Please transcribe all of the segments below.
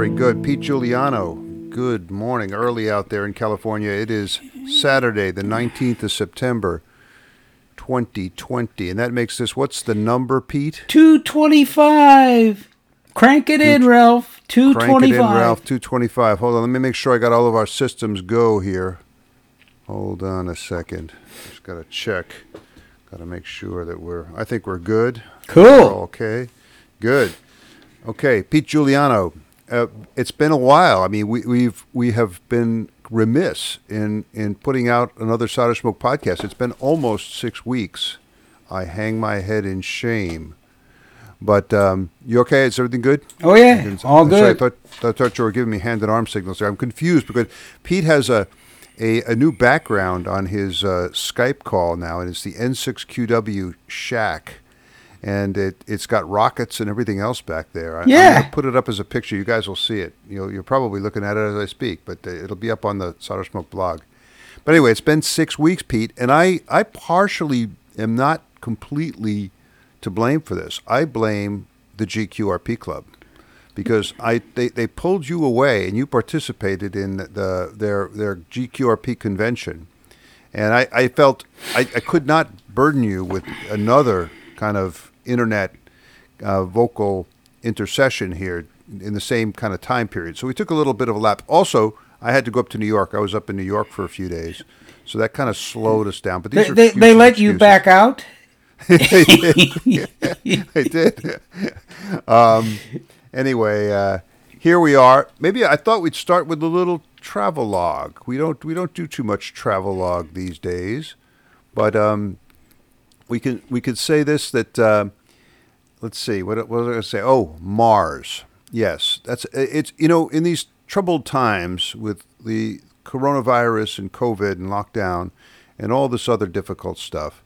Very good. Pete Juliano, good morning. Early out there in California. It is Saturday, the 19th of September, 2020. And that makes this, what's the number, Pete? 225. Crank it in, Ralph. 225. Crank it in, Ralph. 225. Hold on. Let me make sure I got all of our systems go here. Hold on a second. Just got to check. Got to make sure that we're, I think we're good. Cool. We're okay. Good. Okay. Pete Juliano. Uh, it's been a while. I mean, we, we've we have been remiss in in putting out another Solder Smoke podcast. It's been almost six weeks. I hang my head in shame. But um, you okay? Is everything good? Oh yeah, all good. Sorry, I thought, I thought you were giving me hand and arm signals there. I'm confused because Pete has a a, a new background on his uh, Skype call now, and it's the N6QW Shack and it it's got rockets and everything else back there. I, yeah. Put it up as a picture. You guys will see it. You know, you're probably looking at it as I speak, but uh, it'll be up on the Solder Smoke blog. But anyway, it's been six weeks, Pete, and I I partially am not completely to blame for this. I blame the GQRP club because I they, they pulled you away and you participated in the their their GQRP convention, and I, I felt I, I could not burden you with another kind of internet uh, vocal intercession here in the same kind of time period. So we took a little bit of a lap. Also, I had to go up to New York. I was up in New York for a few days, so that kind of slowed us down. But these they, are they, they let you back out. they did. they did. Um, anyway, uh, here we are. Maybe I thought we'd start with a little travel log. We don't we don't do too much travel log these days, but um, we can we could say this that uh, let's see what, what was I going to say? Oh, Mars. Yes, that's it's you know in these troubled times with the coronavirus and COVID and lockdown and all this other difficult stuff.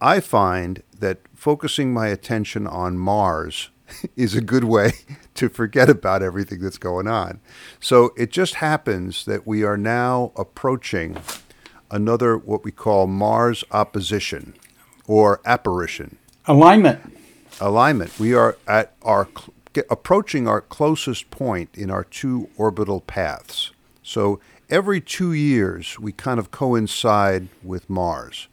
I find that focusing my attention on Mars is a good way to forget about everything that's going on. So it just happens that we are now approaching another what we call Mars opposition or apparition. Alignment. Alignment. We are at our approaching our closest point in our two orbital paths. So every two years, we kind of coincide with Mars.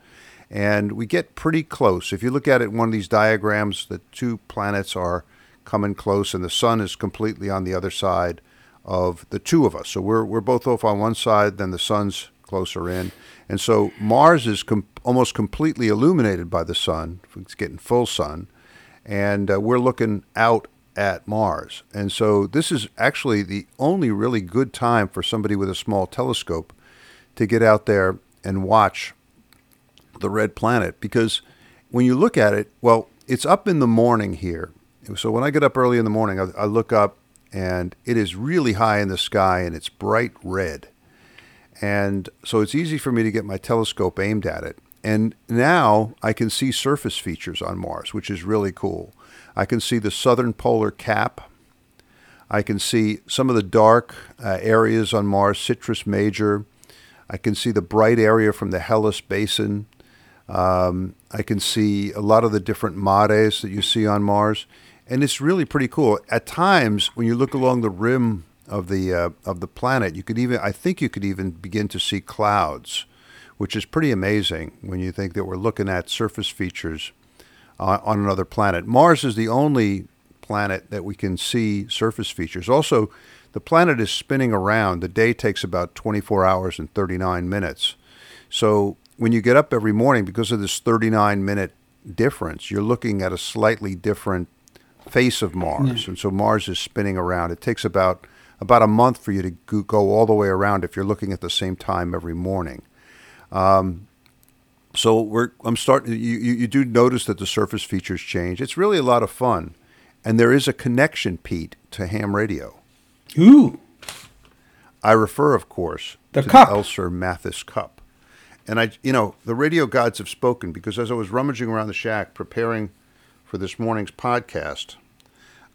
And we get pretty close. If you look at it in one of these diagrams, the two planets are coming close, and the sun is completely on the other side of the two of us. So we're, we're both off on one side, then the sun's closer in. And so Mars is com- almost completely illuminated by the sun. It's getting full sun. And uh, we're looking out at Mars. And so this is actually the only really good time for somebody with a small telescope to get out there and watch the red planet because when you look at it, well, it's up in the morning here. So when I get up early in the morning, I, I look up and it is really high in the sky and it's bright red. And so it's easy for me to get my telescope aimed at it. And now I can see surface features on Mars, which is really cool. I can see the southern polar cap. I can see some of the dark uh, areas on Mars, Syrtis Major. I can see the bright area from the Hellas Basin. Um, I can see a lot of the different mares that you see on Mars. And it's really pretty cool. At times, when you look along the rim of the uh, of the planet, you could even I think you could even begin to see clouds, which is pretty amazing when you think that we're looking at surface features uh, on another planet. Mars is the only planet that we can see surface features. Also, the planet is spinning around. The day takes about 24 hours and 39 minutes. So when you get up every morning, because of this 39 minute difference, you're looking at a slightly different face of Mars. Yeah. And so Mars is spinning around. It takes about about a month for you to go all the way around if you're looking at the same time every morning. Um, so we're I'm starting. You, you, do notice that the surface features change. It's really a lot of fun, and there is a connection, Pete, to ham radio. Ooh. I refer, of course, the to cup. the Elser Mathes Cup, and I, you know, the radio gods have spoken because as I was rummaging around the shack preparing for this morning's podcast,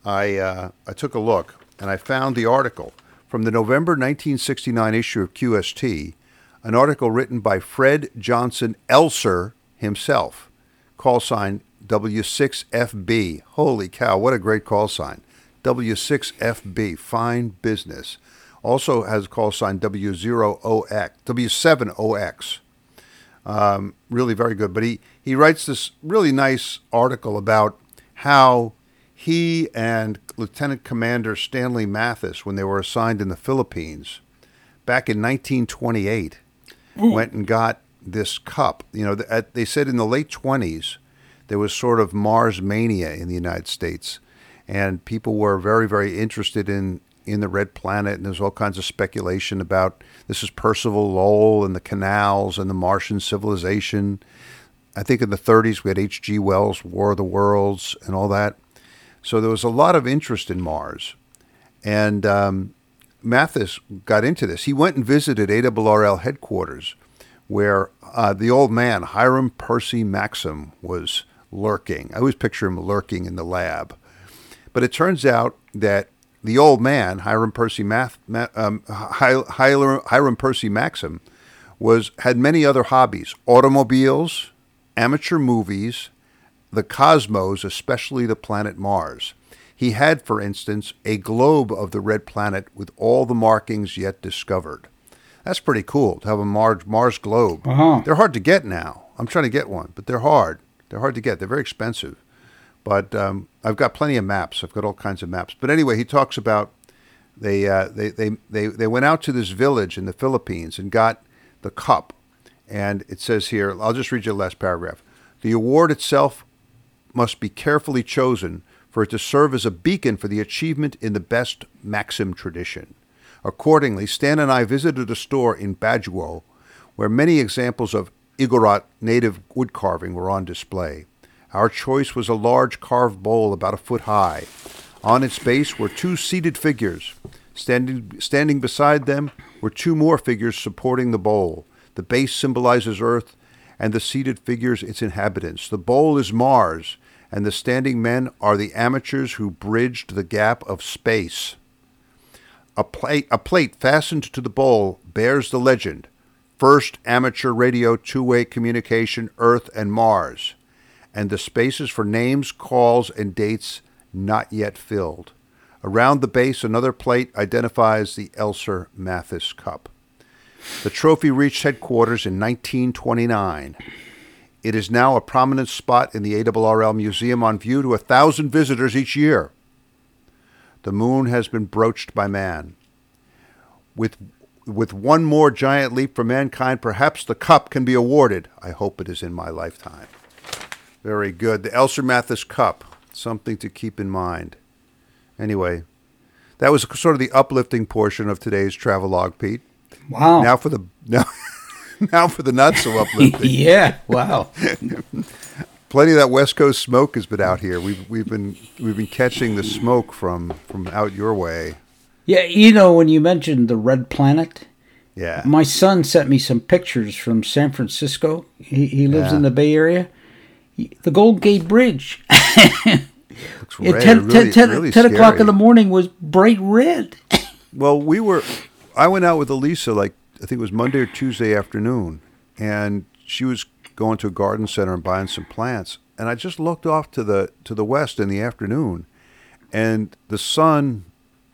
I uh, I took a look and I found the article from the November 1969 issue of QST, an article written by Fred Johnson Elser himself, call sign W6FB. Holy cow, what a great call sign. W6FB, fine business. Also has call sign W0OX, W7OX. Um, really very good. But he, he writes this really nice article about how he and Lieutenant Commander Stanley Mathes, when they were assigned in the Philippines back in 1928, went and got this cup. You know, at, they said in the late 20s, there was sort of Mars mania in the United States, and people were very, very interested in in the red planet, and there's all kinds of speculation about this is Percival Lowell and the canals and the Martian civilization. I think in the 30s we had H.G. Wells' War of the Worlds and all that. So there was a lot of interest in Mars, and um, Mathes got into this. He went and visited ARRL headquarters, where uh, the old man Hiram Percy Maxim was lurking. I always picture him lurking in the lab. But it turns out that the old man, Hiram Percy, Math, um, Hiram Percy Maxim, was had many other hobbies: automobiles, amateur movies, the cosmos, especially the planet Mars. He had, for instance, a globe of the red planet with all the markings yet discovered. That's pretty cool to have a Mars, Mars globe. Uh-huh. They're hard to get now. I'm trying to get one, but they're hard. They're hard to get. They're very expensive. But um, I've got plenty of maps. I've got all kinds of maps. But anyway, he talks about they, uh, they, they, they, they went out to this village in the Philippines and got the cup. And it says here, I'll just read you the last paragraph. The award itself must be carefully chosen for it to serve as a beacon for the achievement in the best Maxim tradition. Accordingly, Stan and I visited a store in Baguio where many examples of Igorot native wood carving were on display. Our choice was a large carved bowl about a foot high. On its base were two seated figures. Standing, standing beside them were two more figures supporting the bowl. The base symbolizes Earth, and the seated figures its inhabitants. The bowl is Mars, and the standing men are the amateurs who bridged the gap of space. A plate, a plate fastened to the bowl bears the legend First Amateur Radio Two Way Communication Earth and Mars, and the spaces for names, calls, and dates not yet filled. Around the base, another plate identifies the Elser Mathes Cup. The trophy reached headquarters in 1929. It is now a prominent spot in the ARRL Museum on view to a thousand visitors each year. The moon has been broached by man. With, with one more giant leap for mankind, perhaps the cup can be awarded. I hope it is in my lifetime. Very good. The Elser Mathes Cup, something to keep in mind. Anyway, that was sort of the uplifting portion of today's travelogue, Pete. Wow. Now for the now now for the not so uplifting. yeah. Wow. Plenty of that West Coast smoke has been out here. We've we've been we've been catching the smoke from from out your way. Yeah, you know when you mentioned the red planet. Yeah. My son sent me some pictures from San Francisco. He, he lives Yeah. in the Bay Area. The Gold Gate Bridge. Looks At red, 10, really, 10 really 10 o'clock in the morning was bright red. Well, we were. I went out with Elisa like I think it was Monday or Tuesday afternoon, and she was going to a garden center and buying some plants. And I just looked off to the to the west in the afternoon, and the sun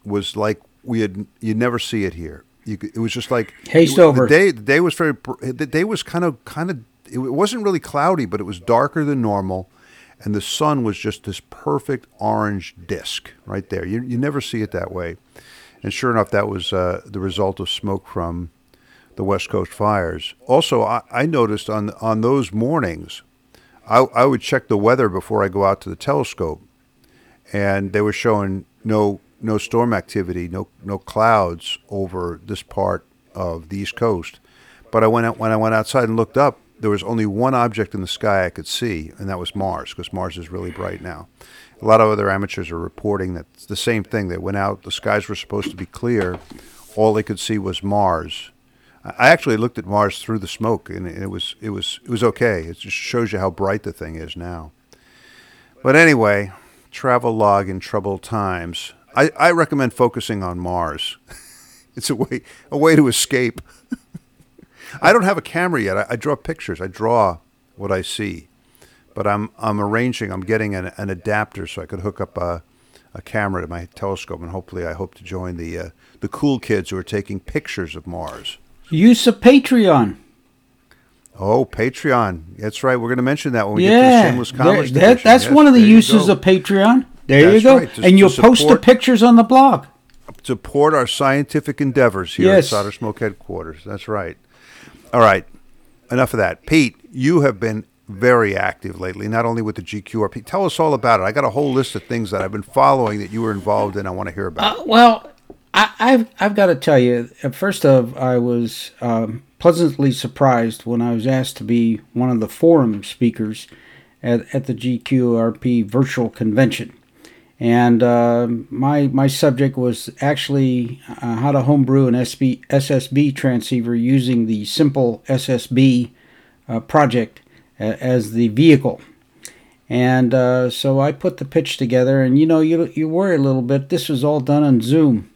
was like we had. You'd never see it here. You it was just like Haste it, over. The day the day was very. The day was kind of kind of. It wasn't really cloudy, but it was darker than normal. And the sun was just this perfect orange disc right there. You, you never see it that way. And sure enough, that was uh, the result of smoke from the West Coast fires. Also, I, I noticed on on those mornings, I, I would check the weather before I go out to the telescope, and they were showing no no storm activity, no no clouds over this part of the East Coast. But I went out when I went outside and looked up. There was only one object in the sky I could see, and that was Mars, because Mars is really bright now. A lot of other amateurs are reporting that the same thing. They went out, the skies were supposed to be clear. All they could see was Mars. I actually looked at Mars through the smoke, and it was it was it was okay. It just shows you how bright the thing is now. But anyway, travel log in troubled times. I, I recommend focusing on Mars. it's a way a way to escape. I don't have a camera yet. I, I draw pictures. I draw what I see, but I'm I'm arranging. I'm getting an, an adapter so I could hook up a a camera to my telescope, and hopefully, I hope to join the uh, the cool kids who are taking pictures of Mars. Use of Patreon. Oh, Patreon. That's right. We're going to mention that when we yeah, get to the Shameless Commerce there- that- that's Yes, one of the uses of Patreon. There That's you go, right, to- and you'll post the pictures on the blog. support our scientific endeavors here Yes. at Solder Smoke headquarters. That's right. All right. Enough of that. Pete, you have been very active lately, not only with the GQRP. Tell us all about it. I got a whole list of things that I've been following that you were involved in. I want to hear about. Uh, well, I, I've I've got to tell you. uh, First of, I was um, pleasantly surprised when I was asked to be one of the forum speakers at, at the GQRP virtual convention, and uh, my my subject was actually uh, how to homebrew an SB, SSB transceiver using the simple SSB uh, project as the vehicle. And uh, so I put the pitch together, and you know, you you worry a little bit. This was all done on Zoom.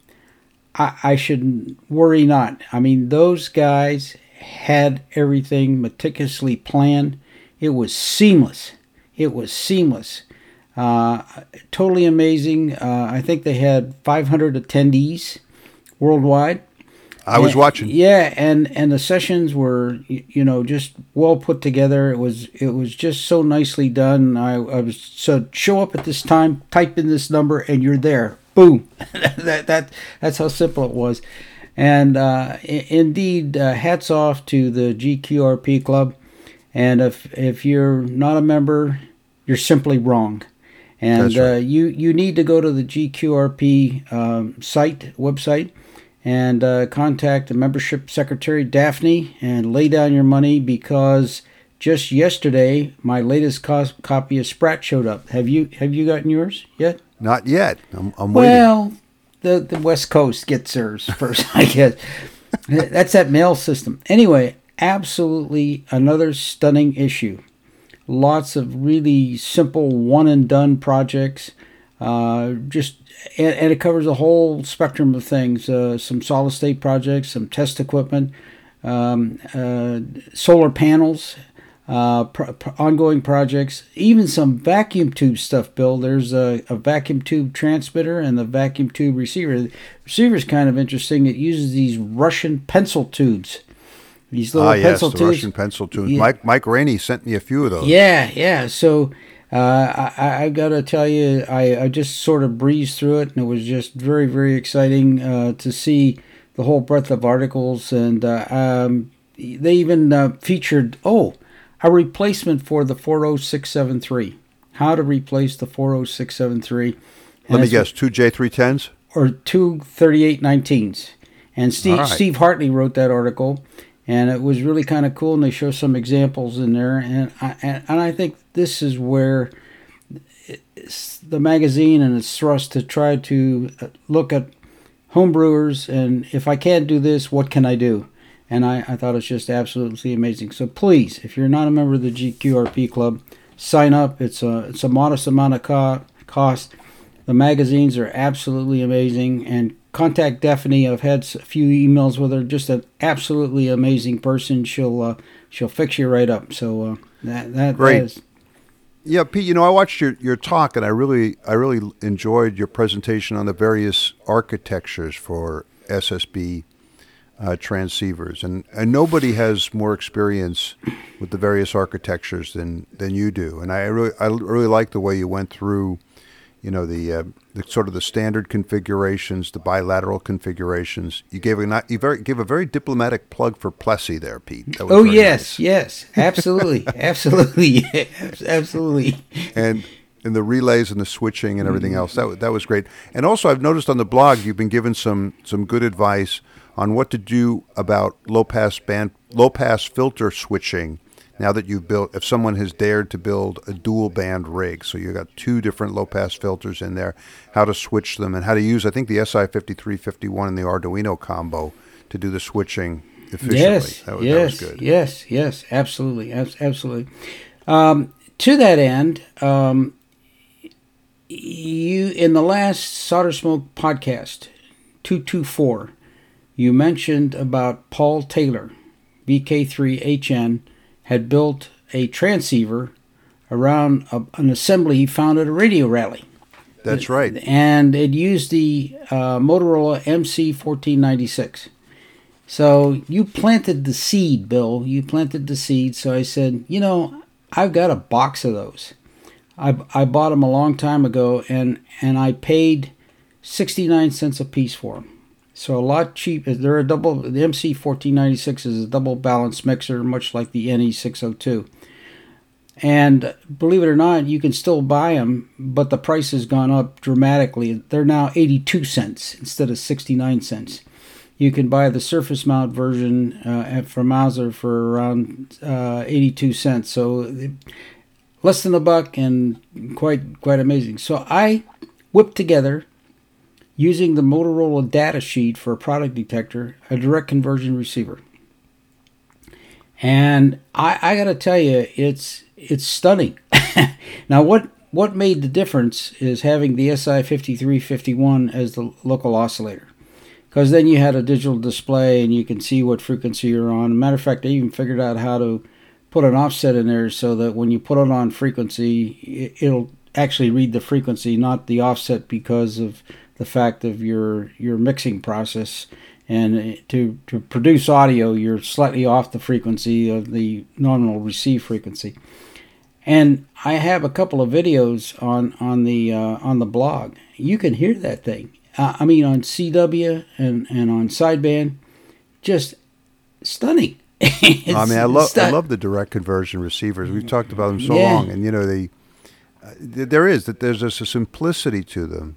I, I should worry not. I mean, those guys had everything meticulously planned. It was seamless. It was seamless. Uh, totally amazing. Uh, I think they had 500 attendees worldwide. I was Yeah, watching. Yeah, and and the sessions were you know just well put together. It was it was just so nicely done. I, I was so show up at this time, type in this number, and you're there. Boom. that that that's how simple it was. And uh, i- indeed, uh, hats off to the GQRP club. And if if you're not a member, you're simply wrong. And right. uh, you you need to go to the GQRP um, site website and uh, contact the membership secretary Daphne and lay down your money because just yesterday my latest cos- copy of Sprat showed up. Have you have you gotten yours yet? Not yet. I'm, I'm waiting. Well, the the West Coast gets theirs first, I guess. That's that mail system. Anyway, absolutely another stunning issue. Lots of really simple one and done projects. Uh, just and, and it covers a whole spectrum of things. Uh, some solid state projects, some test equipment, um, uh, solar panels, uh, pro- pro- ongoing projects, even some vacuum tube stuff. Bill, there's a, a vacuum tube transmitter and the vacuum tube receiver. The receiver is kind of interesting. It uses these Russian pencil tubes. These little Ah, yes, pencil the tubes. Russian pencil tubes. Yeah. Mike Mike Rainey sent me a few of those. Yeah, yeah. So uh, I, I I gotta tell you, I, I just sort of breezed through it, and it was just very, very exciting uh, to see the whole breadth of articles, and uh, um, they even uh, featured oh a replacement for the 40673. How to replace the 40673. Let me guess, two J310s? or two 3819s. And Steve, right. Steve Hartley wrote that article, and it was really kind of cool. And they show some examples in there, and I, and, and I think this is where the magazine and its thrust to try to uh, look at homebrewers and if I can't do this, what can I do? And I, I thought it's just absolutely amazing. So please, if you're not a member of the GQRP club, sign up. It's a it's a modest amount of co- cost. The magazines are absolutely amazing. And contact Daphne. I've had a few emails with her. Just an absolutely amazing person. She'll uh, she'll fix you right up. So uh, that that Great. that is Yeah, Pete. You know, I watched your, your talk, and I really I really enjoyed your presentation on the various architectures for SSB uh, transceivers, and and nobody has more experience with the various architectures than than you do. And I really I really like the way you went through, you know, the uh, the sort of the standard configurations, the bilateral configurations. You gave a not, you very gave a very diplomatic plug for Plessey there, Pete. That was Oh yes, nice. yes, absolutely, absolutely, absolutely. and and the relays and the switching and everything else. That that was great. And also, I've noticed on the blog you've been given some some good advice on what to do about low pass band low pass filter switching. Now that you've built, if someone has dared to build a dual band rig, so you've got two different low pass filters in there, how to switch them and how to use, I think the SI fifty three fifty one and the Arduino combo to do the switching efficiently. Yes, that, was, yes, that was good. yes, yes, absolutely, absolutely. Um, to that end, um, you in the last Solder Smoke podcast, two two four, you mentioned about Paul Taylor, VK3HN, had built a transceiver around a, an assembly he found at a radio rally. That's right. And it used the uh, Motorola MC1496. So you planted the seed, Bill. You planted the seed. So I said, you know, I've got a box of those. I, I bought them a long time ago, and and I paid sixty nine cents a piece for them. So a lot cheap. They're a double. The MC fourteen ninety six is a double balance mixer, much like the NE six hundred two. And believe it or not, you can still buy them, but the price has gone up dramatically. They're now eighty two cents instead of sixty nine cents. You can buy the surface mount version uh, from Mouser for around uh, eighty two cents. So less than a buck and quite quite amazing. So I whipped together using the Motorola data sheet for a product detector, a direct conversion receiver. And I, I got to tell you, it's it's stunning. now, what what made the difference is having the SI 5351 as the local oscillator. Because then you had a digital display and you can see what frequency you're on. matter of fact, I even figured out how to put an offset in there so that when you put it on frequency, it'll actually read the frequency, not the offset because of the fact of your your mixing process. And to to produce audio you're slightly off the frequency of the nominal receive frequency. And I have a couple of videos on on the uh, on the blog. You can hear that thing. Uh, I mean on CW and and on sideband. Just stunning. I mean I love stu- I love the direct conversion receivers. We've talked about them so yeah. long and you know they uh, there is that there's just a simplicity to them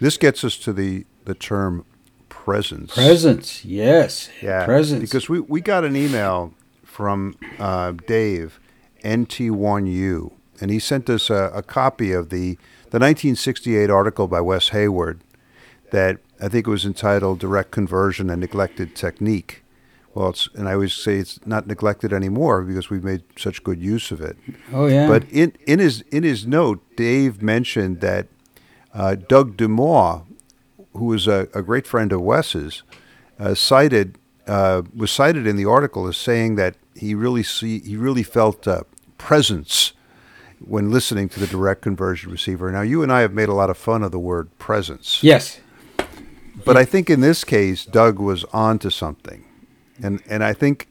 this gets us to the, the term presence. Presence, yes. Yeah. Presence. Because we, we got an email from uh, Dave, NT1U, and he sent us a, a copy of the, the 1968 article by Wes Hayward that I think it was entitled Direct Conversion and Neglected Technique. Well, it's, and I always say it's not neglected anymore because we've made such good use of it. Oh yeah. But in, in his in his note, Dave mentioned that uh, Doug DeMaw, who was a, a, great friend of Wes's, uh, cited uh, was cited in the article as saying that he really see he really felt uh, presence when listening to the direct conversion receiver. Now, you and I have made a lot of fun of the word presence. Yes. But I think in this case, Doug was onto something, and and I think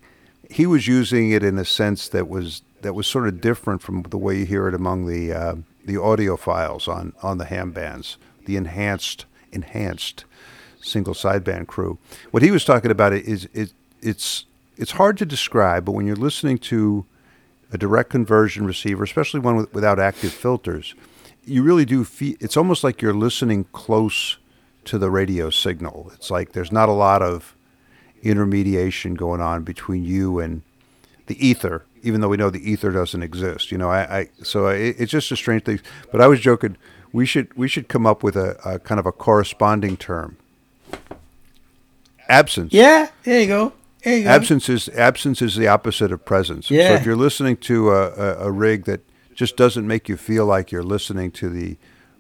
he was using it in a sense that was that was sort of different from the way you hear it among the uh, the audiophiles on, on the ham bands, the enhanced enhanced single sideband crew. What he was talking about is it, it's it's hard to describe, but when you're listening to a direct conversion receiver, especially one with, without active filters, you really do feel it's almost like you're listening close to the radio signal. It's like there's not a lot of intermediation going on between you and the ether even though we know the ether doesn't exist. You know, I, I so I, it's just a strange thing. But I was joking. We should we should come up with a, a kind of a corresponding term. Absence. Yeah, there you go. There you go. Absence is absence is the opposite of presence. Yeah. So if you're listening to a, a, a rig that just doesn't make you feel like you're listening to the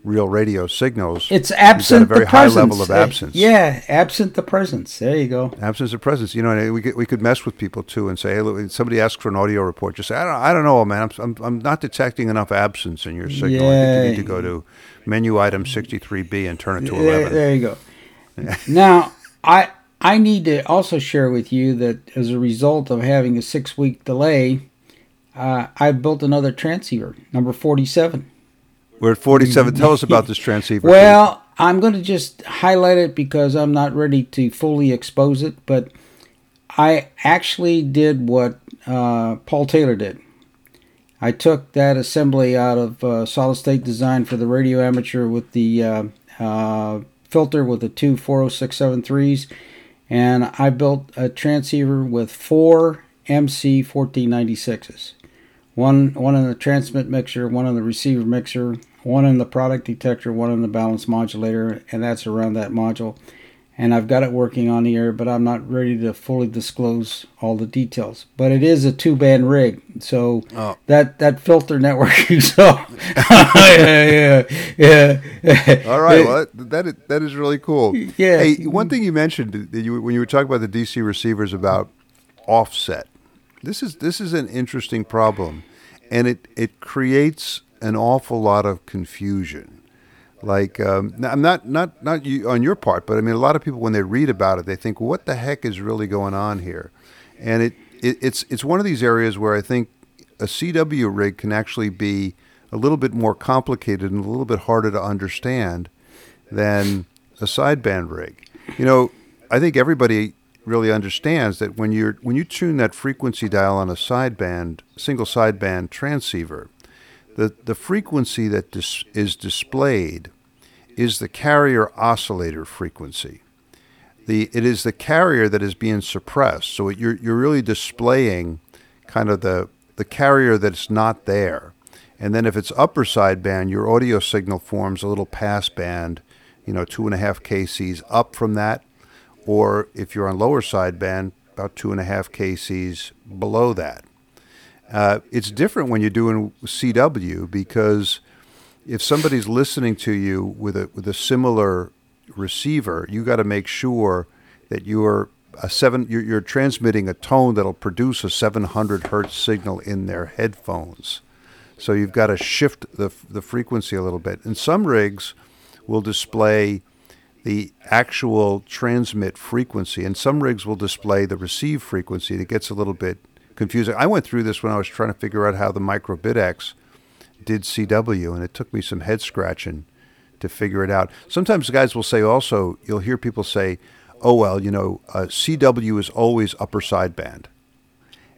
real radio signals. It's absent a very the high presence. level of absence. Yeah, absent the presence. There you go. Absence of presence. You know, we could, we could mess with people too and say, hey, look, somebody asks for an audio report, just say, I don't, I don't know, man. I'm, I'm, I'm not detecting enough absence in your signal. Yeah. I think you need to go to menu item 63B and turn it to 11. There, there you go. now, I I need to also share with you that as a result of having a six week delay, uh, I built another transceiver, number 47. We're at 47. Tell us about this transceiver. Well, I'm going to just highlight it because I'm not ready to fully expose it, but I actually did what uh, Paul Taylor did. I took that assembly out of uh, solid state design for the radio amateur with the uh, uh filter with the two 40673s, and I built a transceiver with four MC 1496s one one in the transmit mixer, one in the receiver mixer, one in the product detector, one in the balance modulator, and that's around that module. And I've got it working on the air, but I'm not ready to fully disclose all the details. But it is a two-band rig, so oh. that that filter networking. So yeah, yeah, yeah. All right, well that is, that is really cool. Yeah. Hey, one thing you mentioned you, when you were talking about the DC receivers about offset. This is this is an interesting problem, and it it creates an awful lot of confusion. Like um, I'm not not not you, on your part, but I mean a lot of people when they read about it, they think, "What the heck is really going on here?" And it, it it's it's one of these areas where I think a CW rig can actually be a little bit more complicated and a little bit harder to understand than a sideband rig. You know, I think everybody really understands that when you're when you tune that frequency dial on a sideband single sideband transceiver, the the frequency that dis, is displayed is the carrier oscillator frequency. The it is the carrier that is being suppressed. So it, you're you're really displaying kind of the the carrier that's not there. And then if it's upper sideband, your audio signal forms a little pass band, you know, two and a half kcs up from that, or if you're on lower sideband, about two and a half kcs below that. Uh, it's different when you're doing CW because if somebody's listening to you with a with a similar receiver, you got to make sure that you're a seven you're, you're transmitting a tone that'll produce a 700 hertz signal in their headphones. So you've got to shift the the frequency a little bit. And some rigs will display the actual transmit frequency, and some rigs will display the receive frequency. It gets a little bit confusing. I went through this when I was trying to figure out how the MicroBitX did CW, and it took me some head scratching to figure it out. Sometimes guys will say also, you'll hear people say, oh, well, you know, uh, CW is always upper sideband.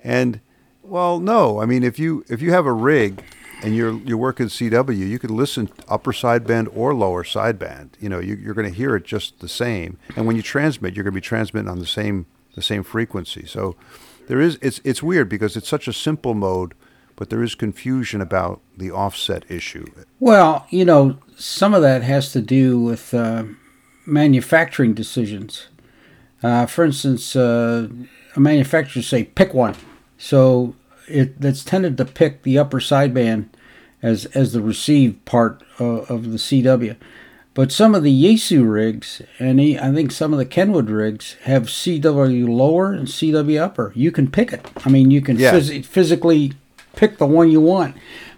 And, well, no. I mean, if you if you have a rig and you're you're working CW, you can listen upper sideband or lower sideband. You know, you, you're going to hear it just the same. And when you transmit, you're going to be transmitting on the same the same frequency. So there is it's it's weird because it's such a simple mode, but there is confusion about the offset issue. Well, you know, some of that has to do with uh, manufacturing decisions. Uh, for instance, uh, a manufacturer say pick one, so it that's tended to pick the upper sideband as as the receive part of, of the CW. But some of the Yaesu rigs, and he, I think some of the Kenwood rigs, have CW lower and CW upper. You can pick it. I mean, you can Yeah. phys- physically pick the one you want.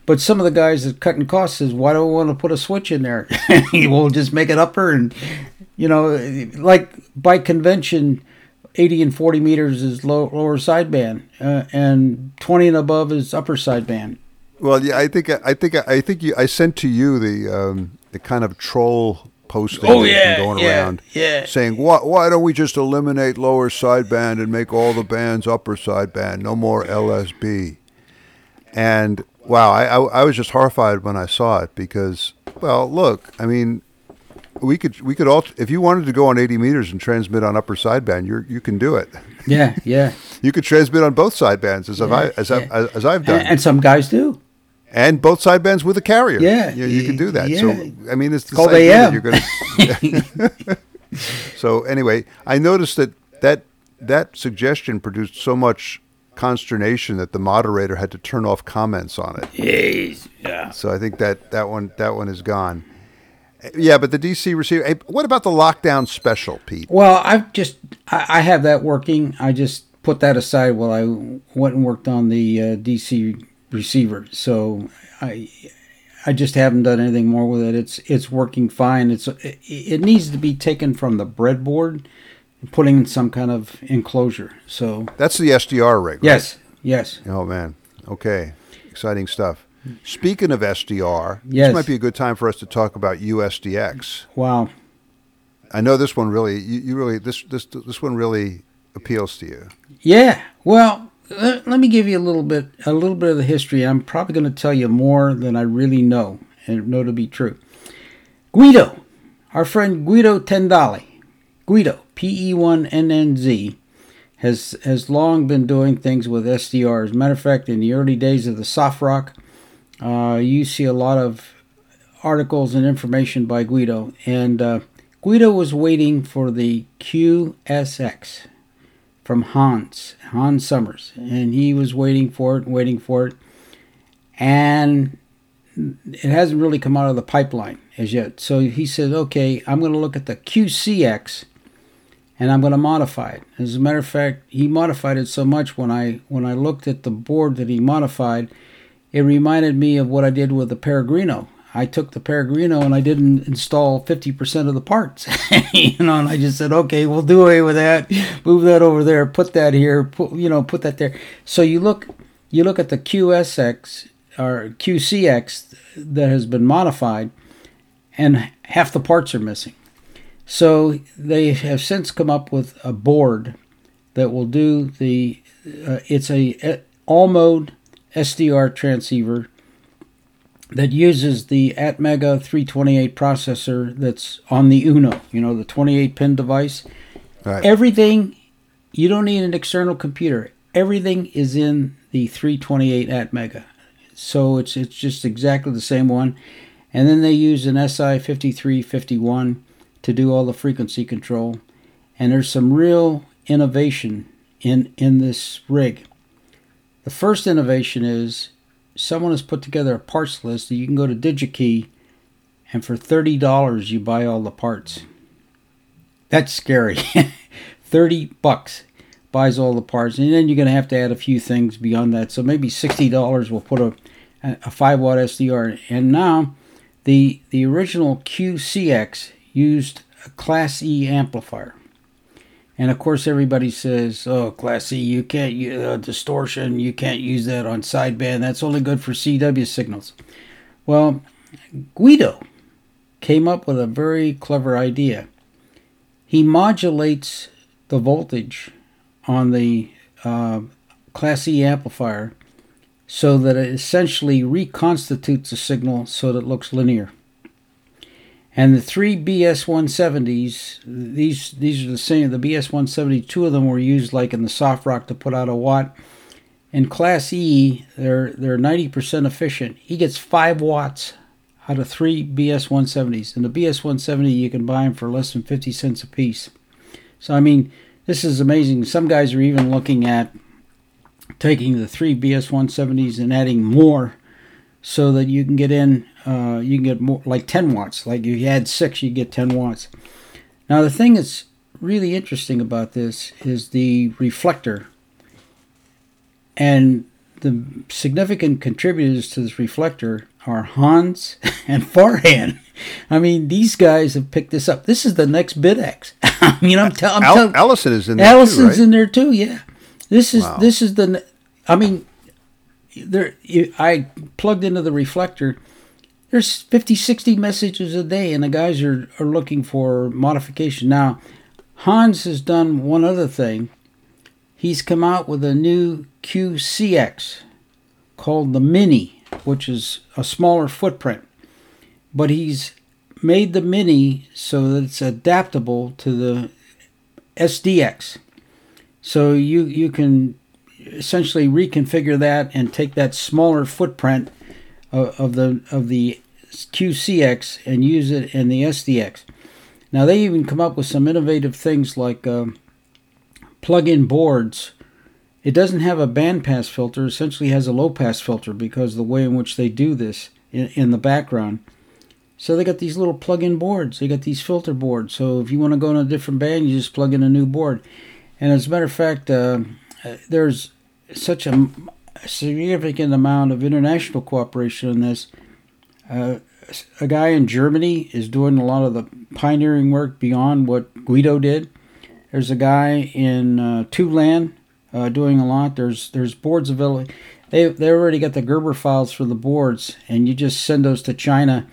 But some of the guys that cutting costs says, why do I want to put a switch in there? we'll just make it upper, and you know, like by convention, 80 and 40 meters is low, lower sideband, uh, and 20 and above is upper sideband. Well, yeah, I think I think I think you, I sent to you the um, the kind of troll posting Oh, yeah, going yeah, around, yeah. saying why why don't we just eliminate lower sideband and make all the bands upper sideband, no more LSB. And wow, I, I I was just horrified when I saw it because well, look, I mean. We could we could all if you wanted to go on 80 meters and transmit on upper sideband, you you can do it. Yeah, yeah. You could transmit on both sidebands as I've I, Yeah, as, I've, as I've done And, and some guys do. And both sidebands with a carrier. Yeah, you, you can do that. yeah. So I mean, it's, called idea that AM. You're gonna, so anyway, I noticed that that that suggestion produced so much consternation that the moderator had to turn off comments on it. Yeah. So I think that that one that one is gone. Yeah, but the DC receiver. Hey, what about the lockdown special, Pete? Well, I've just I, I have that working. I just put that aside while I went and worked on the uh, DC receiver. So I I just haven't done anything more with it. It's it's working fine. It's it, it needs to be taken from the breadboard and putting in some kind of enclosure. So That's the SDR rig. right? yes, yes. Oh man. Okay. Exciting stuff. Speaking of SDR, Yes. this might be a good time for us to talk about USDX. Wow. I know this one really. You, you really this this this one really appeals to you. Yeah. Well, let, let me give you a little bit a little bit of the history. I'm probably going to tell you more than I really know and know to be true. Guido, our friend Guido ten Dolle, Guido P E one N N Z, has has long been doing things with SDR. As a matter of fact, in the early days of the soft rock, uh, you see a lot of articles and information by Guido, and uh, Guido was waiting for the QSX from Hans, Hans Summers, and he was waiting for it, waiting for it, and it hasn't really come out of the pipeline as yet. So he said, "Okay, I'm going to look at the QCX, and I'm going to modify it." As a matter of fact, he modified it so much when I when I looked at the board that he modified, it reminded me of what I did with the Peregrino. I took the Peregrino and I didn't install 50% of the parts. you know, and I just said, okay, we'll do away with that. Move that over there. Put that here. Put, you know, put that there. So you look, you look at the QSX or QCX that has been modified, and half the parts are missing. So they have since come up with a board that will do the. Uh, it's a, all mode SDR transceiver that uses the Atmega 328 processor that's on the Uno, you know, the 28 pin device. Right. Everything, you don't need an external computer. Everything is in the 328 Atmega. So it's it's just exactly the same one. And then they use an SI 5351 to do all the frequency control. And there's some real innovation in in this rig. The first innovation is someone has put together a parts list that you can go to DigiKey and for $30 you buy all the parts. That's scary. 30 bucks buys all the parts and then you're going to have to add a few things beyond that. So maybe $60 will put a a 5 watt SDR and now the the original QCX used a class E amplifier. And of course, everybody says, "Oh, Class C, you can't use uh, distortion. You can't use that on sideband. That's only good for CW signals." Well, Guido came up with a very clever idea. He modulates the voltage on the uh, Class E amplifier so that it essentially reconstitutes the signal so that it looks linear. And the three BS-170s, these these are the same. The BS-170, two of them were used like in the soft rock to put out a watt. In Class E, they're they're 90% efficient. He gets five watts out of three BS-170s, and the BS-170 you can buy them for less than 50 cents a piece. So I mean, this is amazing. Some guys are even looking at taking the three BS-170s and adding more so that you can get in, uh, you can get more, like 10 watts. Like if you had six, you get 10 watts. Now, the thing that's really interesting about this is the reflector. And the significant contributors to this reflector are Hans and Farhan. I mean, these guys have picked this up. This is the next BitX. I mean, I'm, telling. Al- Allison is in there. Allison's too, right? in there too. Yeah, this is wow. this is the. I mean, there I plugged into the reflector. There's 50, 60 messages a day, and the guys are, are looking for modification. Now, Hans has done one other thing. He's come out with a new QCX called the Mini, which is a smaller footprint. But he's made the Mini so that it's adaptable to the SDX. So you, you can essentially reconfigure that and take that smaller footprint of, of the of the QCX and use it in the SDX. Now they even come up with some innovative things like um, plug-in boards. It doesn't have a bandpass filter; essentially has a low-pass filter because the way in which they do this in, in the background. So they got these little plug-in boards. They got these filter boards. So if you want to go in a different band, you just plug in a new board. And as a matter of fact, uh, there's such a significant amount of international cooperation in this. Uh, a guy in Germany is doing a lot of the pioneering work beyond what Guido did. There's a guy in uh, uh, doing a lot. There's there's boards available. They they already got the Gerber files for the boards, and you just send those to China,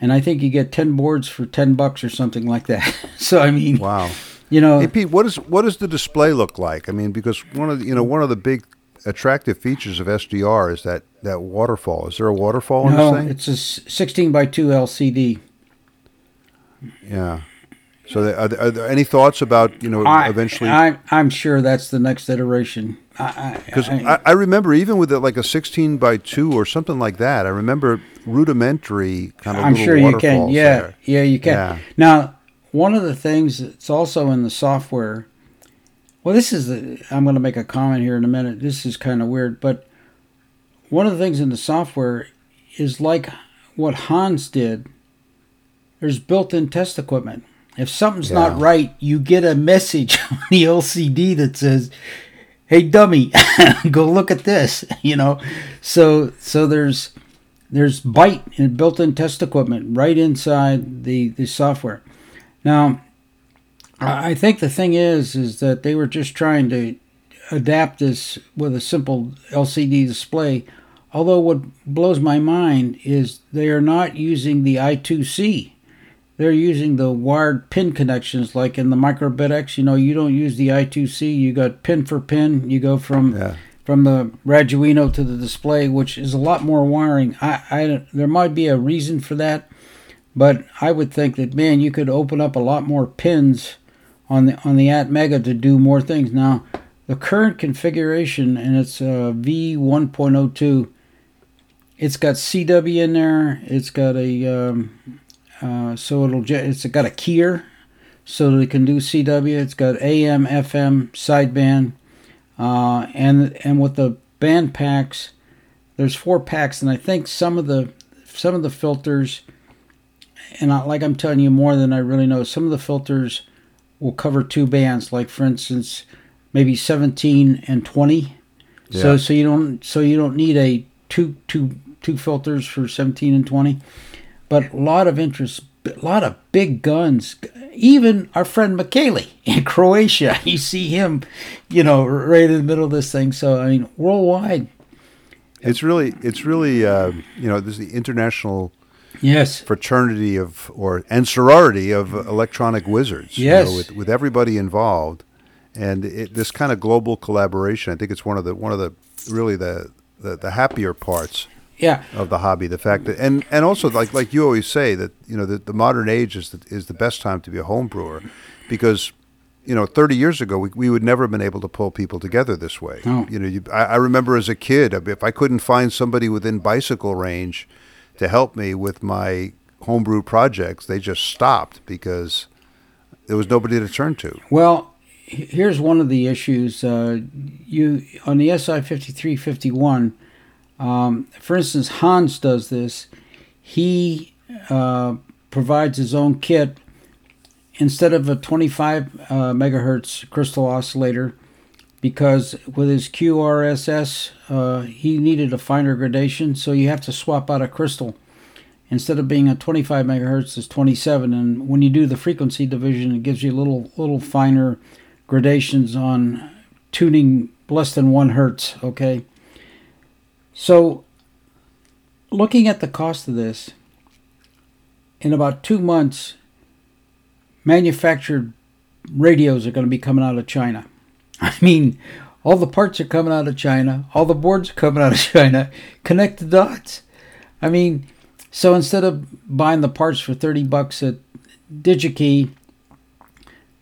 and I think you get ten boards for ten bucks or something like that. so I mean, wow. You know, hey Pete, what is what does the display look like? I mean, because one of the, you know one of the big attractive features of SDR is that that waterfall. Is there a waterfall in no, this thing? it's a 16 by 2 LCD. Yeah. So, are there, are there any thoughts about you know I, eventually? I, I'm sure that's the next iteration. Because I, I, I, remember even with it like a 16 by 2 or something like that. I remember rudimentary kind of. I'm sure you can. Yeah, there. yeah, you can. Yeah. Now, one of the things that's also in the software. Well, this is. The, I'm going to make a comment here in a minute. This is kind of weird, but one of the things in the software is like what Hans did. There's built-in test equipment. If something's yeah. not right, you get a message on the LCD that says, "Hey, dummy, go look at this." You know, so so there's there's Byte and built-in test equipment right inside the the software. Now, I think the thing is, is that they were just trying to adapt this with a simple LCD display. Although what blows my mind is they are not using the I2C. They're using the wired pin connections, like in the uBitX. You know, you don't use the I2C. You got pin for pin. You go from Yeah. from the Arduino to the display, which is a lot more wiring. I, I there might be a reason for that, but I would think that man, you could open up a lot more pins on the on the Atmega to do more things. Now, the current configuration, and it's uh, V1.02. It's got CW in there. It's got a um, uh, so it'll it's got a keyer, so that it can do CW. It's got AM, FM, sideband. Uh, and and with the band packs, there's four packs, and I think some of the some of the filters, and I, like I'm telling you more than I really know, some of the filters will cover two bands. Like for instance, maybe 17 and 20. So Yeah. so so you don't so you don't need a two two two filters for 17 and 20, but a lot of interest, a lot of big guns. Even our friend Michele in Croatia, you see him, you know, right in the middle of this thing. So I mean, worldwide, It's really, it's really, uh, you know, this is the international yes, fraternity of or and sorority of electronic wizards. you know, Yes. with with everybody involved, and it, this kind of global collaboration. I think it's one of the one of the really the the, the happier parts yeah, of the hobby. The fact that and and also like like you always say that you know the, the modern age is the, is the best time to be a home brewer because. You know, 30 years ago, we, we would never have been able to pull people together this way. No. You know, you, I, I remember as a kid, if I couldn't find somebody within bicycle range to help me with my homebrew projects, they just stopped because there was nobody to turn to. Well, here's one of the issues. Uh, you on the SI fifty three fifty one. um, For instance, Hans does this. He uh, provides his own kit instead of a twenty five uh, megahertz crystal oscillator. Because with his QRSS, uh, he needed a finer gradation, so you have to swap out a crystal. Instead of being a 25 megahertz, it's 27, and when you do the frequency division, it gives you little little finer gradations on tuning less than one hertz. Okay, so looking at the cost of this, in about two months, manufactured radios are going to be coming out of China. I mean, all the parts are coming out of China, all the boards are coming out of China. Connect the dots. I mean, so instead of buying the parts for 30 bucks at DigiKey,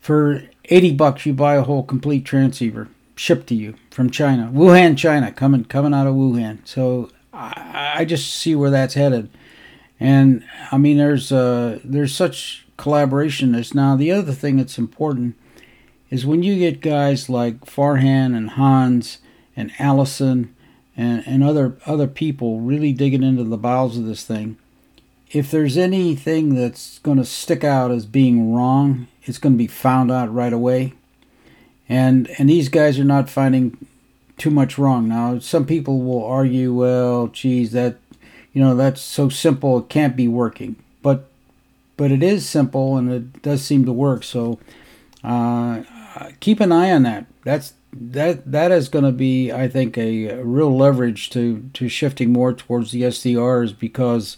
for 80 bucks you buy a whole complete transceiver shipped to you from China. Wuhan, China, coming coming out of Wuhan. So I, I just see where that's headed. And I mean there's uh there's such collaboration that's now the other thing that's important is when you get guys like Farhan and Hans and Allison and, and other other people really digging into the bowels of this thing, if there's anything that's going to stick out as being wrong, it's going to be found out right away. And and these guys are not finding too much wrong. Now, some people will argue, well, geez, that you know that's so simple, it can't be working. But but it is simple, and it does seem to work. So uh, keep an eye on that. That's that that is going to be, I think, a, real leverage to to shifting more towards the SDRs because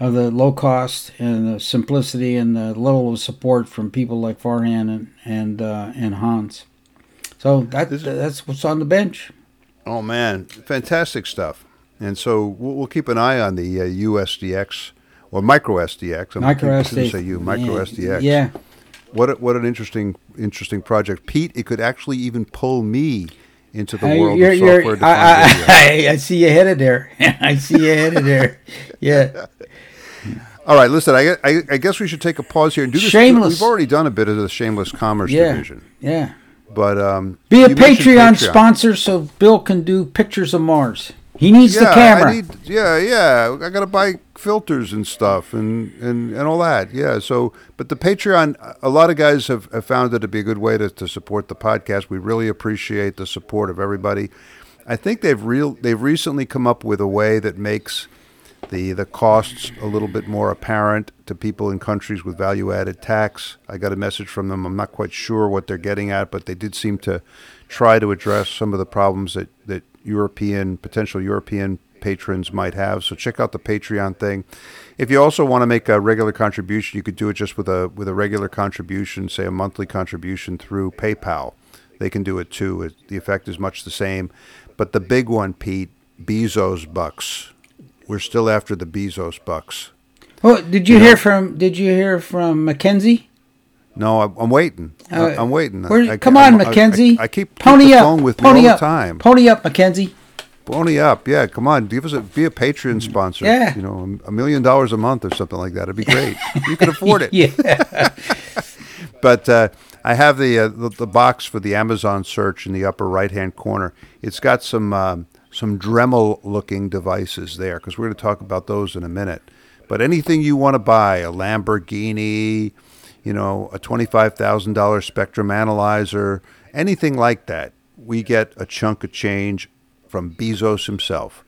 of the low cost and the simplicity and the level of support from people like Farhan and and uh, and Hans. So that that's what's on the bench. Oh man, fantastic stuff! And so we'll, we'll keep an eye on the uh, USDX or micro SDX. I'm Micro I SD. say you micro yeah, SDX. Yeah, What a, what an interesting interesting project, Pete. It could actually even pull me into the world you're- of software defined I. I, I, see you headed there. I see you headed there. Yeah. All right, listen. I, I, I guess we should take a pause here and do this. Shameless. We've already done a bit of the shameless commerce Yeah. division, Yeah. but um, Be a mentioned Patreon, sponsor so Bill can do pictures of Mars. He needs Yeah, the camera. I need, yeah, yeah. I got to buy filters and stuff and, and, and all that. Yeah. So, but the Patreon, a lot of guys have, have found it to be a good way to, to support the podcast. We really appreciate the support of everybody. I think they've real they've recently come up with a way that makes the the costs a little bit more apparent to people in countries with value added tax. I got a message from them. I'm not quite sure what they're getting at, but they did seem to try to address some of the problems that, that European potential European patrons might have. So check out the Patreon thing. If you also want to make a regular contribution, you could do it just with a with a regular contribution, say a monthly contribution through PayPal. They can do it too. It, the effect is much the same. But the big one, Pete, Bezos bucks. We're still after the Bezos bucks. Oh, did you, you hear know, from? Did you hear from Mackenzie? No, I'm, I'm waiting. Uh, I'm waiting. I, come on, I, Mackenzie. I, I, keep pony keep up. with pony me all the time. Pony up, Mackenzie. Pony up, yeah. Come on, give us a be a Patreon sponsor. Yeah, you know, a million dollars a month or something like that. It'd be great. you can afford it. yeah. but uh, I have the, uh, the, the box for the Amazon search in the upper right hand corner. It's got some um, some Dremel looking devices there because we're going to talk about those in a minute. But anything you want to buy, a Lamborghini, you know, a $25,000 spectrum analyzer, anything like that, we get a chunk of change from Bezos himself.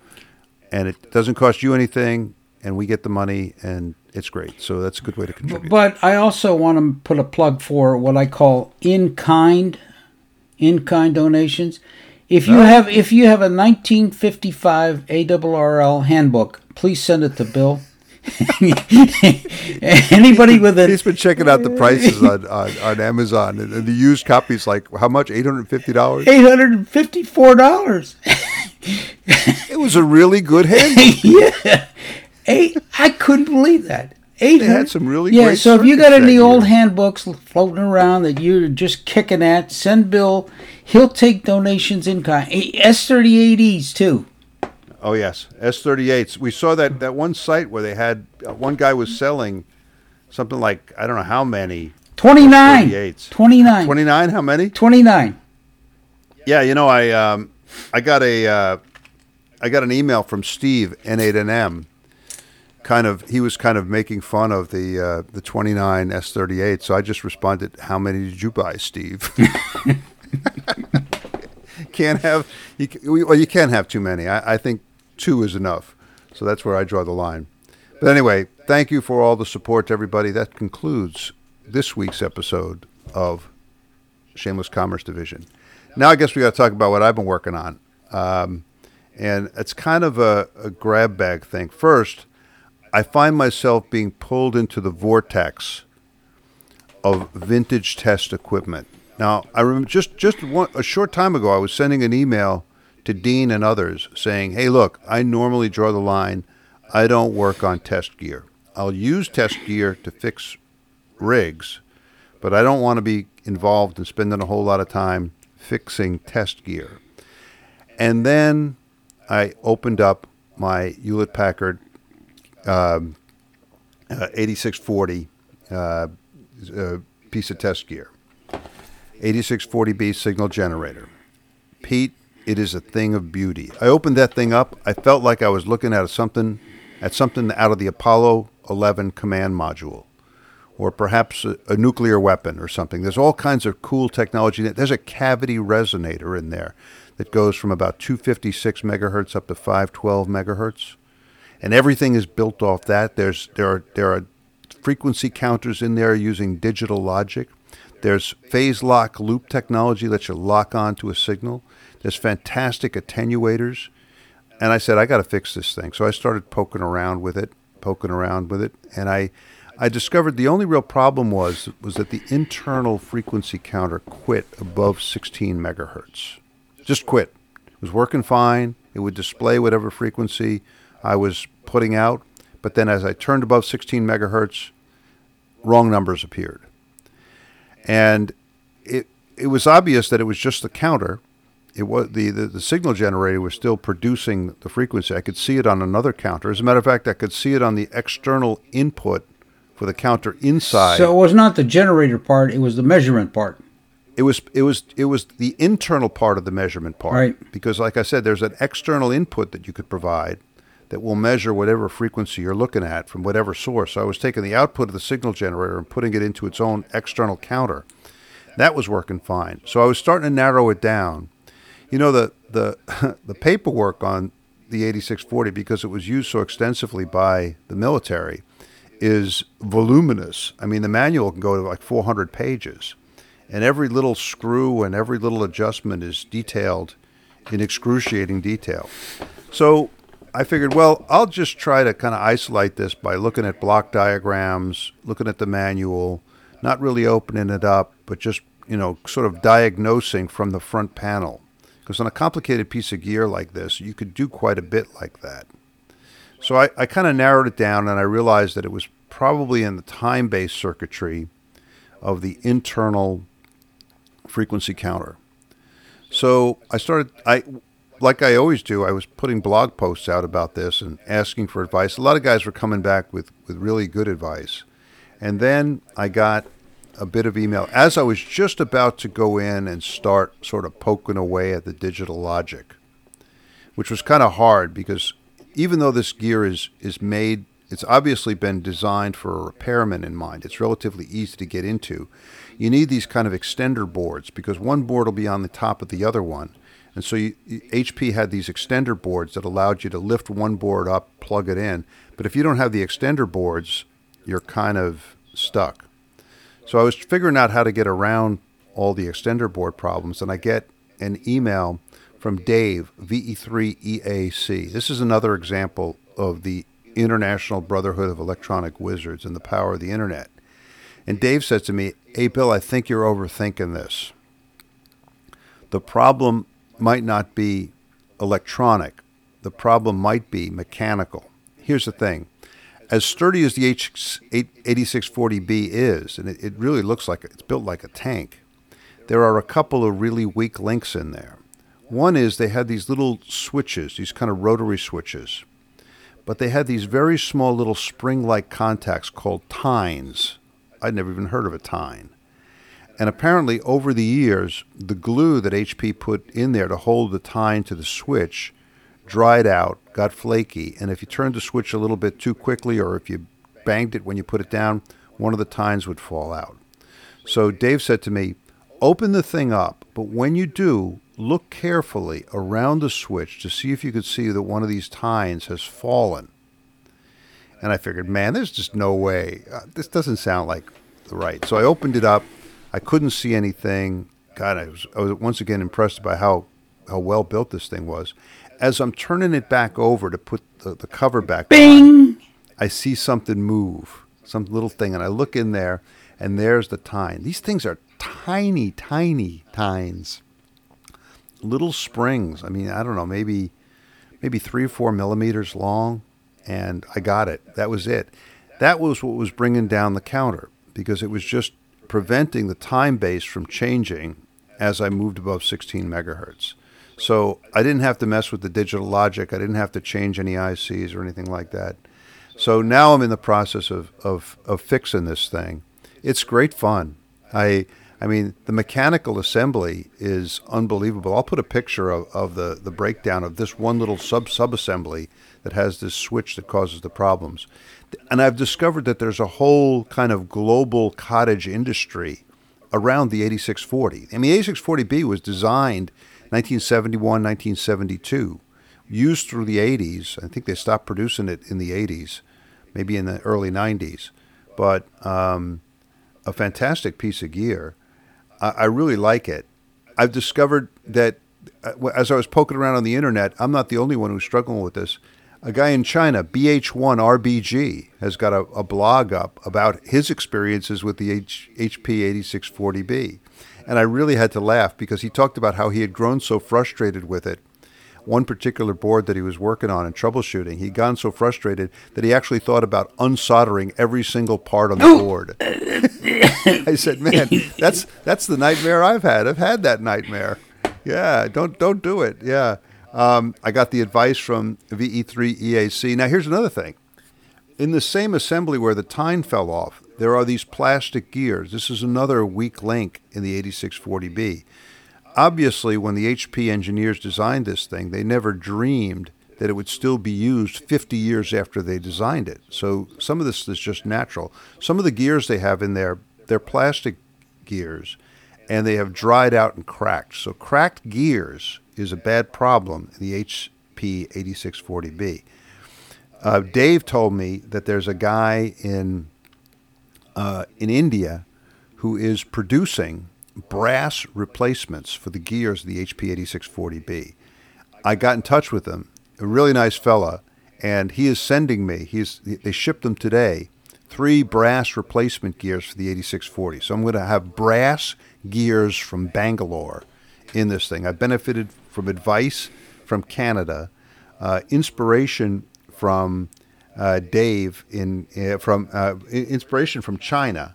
And it doesn't cost you anything, and we get the money, and it's great. So that's a good way to contribute. But I also want to put a plug for what I call in kind, in kind donations. If you have if you have a 1955 ARRL handbook, please send it to Bill. Anybody with a he's been checking out the prices on, on, on Amazon and, and the used copies like how much eight hundred fifty dollars eight hundred fifty four dollars. it was a really good handbook. yeah, eight. I couldn't believe that. Eight they had some really yeah. so if you got any old handbooks floating around that you're just kicking at, send Bill. He'll take donations in kind. S thirty eight Es too. Oh yes, S thirty eights. We saw that that one site where they had uh, one guy was selling something like I don't know how many. Twenty nine. Twenty nine. Twenty nine. How many? Twenty nine. Yeah, you know I um, I got a uh, I got an email from Steve N8NM. Kind of, he was kind of making fun of the uh, the 29 S38. So I just responded, "How many did you buy, Steve?" can't have you, well, you can't have too many. I, I think two is enough. So that's where I draw the line. But anyway, thank you for all the support everybody. That concludes this week's episode of Shameless Commerce Division. Now I guess we got to talk about what I've been working on. Um, and it's kind of a, a grab bag thing. First, I find myself being pulled into the vortex of vintage test equipment. Now, I remember just just one, a short time ago, I was sending an email to Dean and others saying, hey, look, I normally draw the line. I don't work on test gear. I'll use test gear to fix rigs, but I don't want to be involved in spending a whole lot of time fixing test gear. And then I opened up my Hewlett Packard um, uh, 8640 uh, uh, piece of test gear. 8640B signal generator. Pete, it is a thing of beauty. I opened that thing up. I felt like I was looking at something, at something out of the Apollo 11 command module, or perhaps a, a nuclear weapon or something. There's all kinds of cool technology. There's a cavity resonator in there that goes from about 256 megahertz up to 512 megahertz, and everything is built off that. There's there are there are frequency counters in there using digital logic. There's phase lock loop technology that you lock onto a signal. There's fantastic attenuators. And I said, I got to fix this thing. So I started poking around with it, poking around with it. And I, I discovered the only real problem was, was that the internal frequency counter quit above 16 megahertz. Just quit. It was working fine. It would display whatever frequency I was putting out. But then as I turned above 16 megahertz, wrong numbers appeared. And it, it was obvious that it was just the counter it was the, the, the signal generator was still producing the frequency. I could see it on another counter. As a matter of fact, I could see it on the external input for the counter inside. So it was not the generator part; it was the measurement part. It was it was it was the internal part of the measurement part. Right. Because, like I said, there's an external input that you could provide that will measure whatever frequency you're looking at from whatever source. So I was taking the output of the signal generator and putting it into its own external counter. That was working fine. So I was starting to narrow it down you know the the the paperwork on the 8640 because it was used so extensively by the military is voluminous. I mean, the manual can go to like 400 pages, and every little screw and every little adjustment is detailed in excruciating detail. So I figured, well, I'll just try to kind of isolate this by looking at block diagrams, looking at the manual, not really opening it up, but just, you know, sort of diagnosing from the front panel. Because on a complicated piece of gear like this, you could do quite a bit like that. So I, I kind of narrowed it down and I realized that it was probably in the time based circuitry of the internal frequency counter. So I started, I, like I always do, I was putting blog posts out about this and asking for advice. A lot of guys were coming back with, with really good advice. And then I got a bit of email as I was just about to go in and start sort of poking away at the digital logic, which was kind of hard because even though this gear is is made, it's obviously been designed for a repairman in mind. It's relatively easy to get into. You need these kind of extender boards because one board will be on the top of the other one. And so you, HP had these extender boards that allowed you to lift one board up, plug it in. But if you don't have the extender boards, you're kind of stuck. So I was figuring out how to get around all the extender board problems, and I get an email from Dave, VE3EAC. This is another example of the International Brotherhood of Electronic Wizards and the power of the internet. And Dave says to me, Hey, Bill, I think you're overthinking this. The problem might not be electronic, the problem might be mechanical. Here's the thing as sturdy as the H8640B is, and it, it really looks like it's built like a tank, there are a couple of really weak links in there. One is they had these little switches, these kind of rotary switches, but they had these very small little spring like contacts called tines. I'd never even heard of a tine. And apparently, over the years, the glue that HP put in there to hold the tine to the switch dried out, got flaky, and if you turned the switch a little bit too quickly or if you banged it when you put it down, one of the tines would fall out. So Dave said to me, Open the thing up, but when you do, look carefully around the switch to see if you could see that one of these tines has fallen. And I figured, man, there's just no way. Uh, this doesn't sound like the right. So I opened it up. I couldn't see anything. God, I was, I was once again impressed by how, how well built this thing was. As I'm turning it back over to put the, the cover back Bing! on, I see something move, some little thing, and I look in there, and there's the tine. These things are tiny, tiny tines little springs. I mean, I don't know, maybe maybe three or four millimeters long, and I got it. That was it. That was what was bringing down the counter because it was just preventing the time base from changing as I moved above 16 megahertz. So I didn't have to mess with the digital logic. I didn't have to change any ICs or anything like that. So now I'm in the process of, of, of fixing this thing. It's great fun. I I mean, the mechanical assembly is unbelievable. I'll put a picture of, of the, the breakdown of this one little sub subassembly that has this switch that causes the problems. And I've discovered that there's a whole kind of global cottage industry around the 8640. I mean, the 8640B was designed 1971, 1972, used through the 80s. I think they stopped producing it in the 80s, maybe in the early 90s. But um, a fantastic piece of gear I, I really like it. I've discovered that uh, as I was poking around on the internet, I'm not the only one who's struggling with this. A guy in China, BH1RBG, has got a, a blog up about his experiences with the H, HP 8640B. And I really had to laugh because he talked about how he had grown so frustrated with it one particular board that he was working on and troubleshooting, he'd gotten so frustrated that he actually thought about unsoldering every single part on the board. I said, "Man, that's that's the nightmare I've had. I've had that nightmare. Yeah, don't don't do it. Yeah." Um, I got the advice from VE3EAC. Now, here's another thing. In the same assembly where the tine fell off, there are these plastic gears. This is another weak link in the 8640B obviously, when the HP engineers designed this thing, they never dreamed that it would still be used 50 years after they designed it. So some of this is just natural. Some of the gears they have in there, they're plastic gears, and they have dried out and cracked. So cracked gears is a bad problem in the HP8640B. Uh, Dave told me that there's a guy in uh, in India who is producing brass replacements for the gears of the HP 8640B. I got in touch with him, a really nice fella, and he is sending me. He's they shipped them today, three brass replacement gears for the 8640. So I'm going to have brass gears from Bangalore in this thing. I benefited from advice from Canada, uh, inspiration from uh, Dave in uh, from uh, inspiration from China.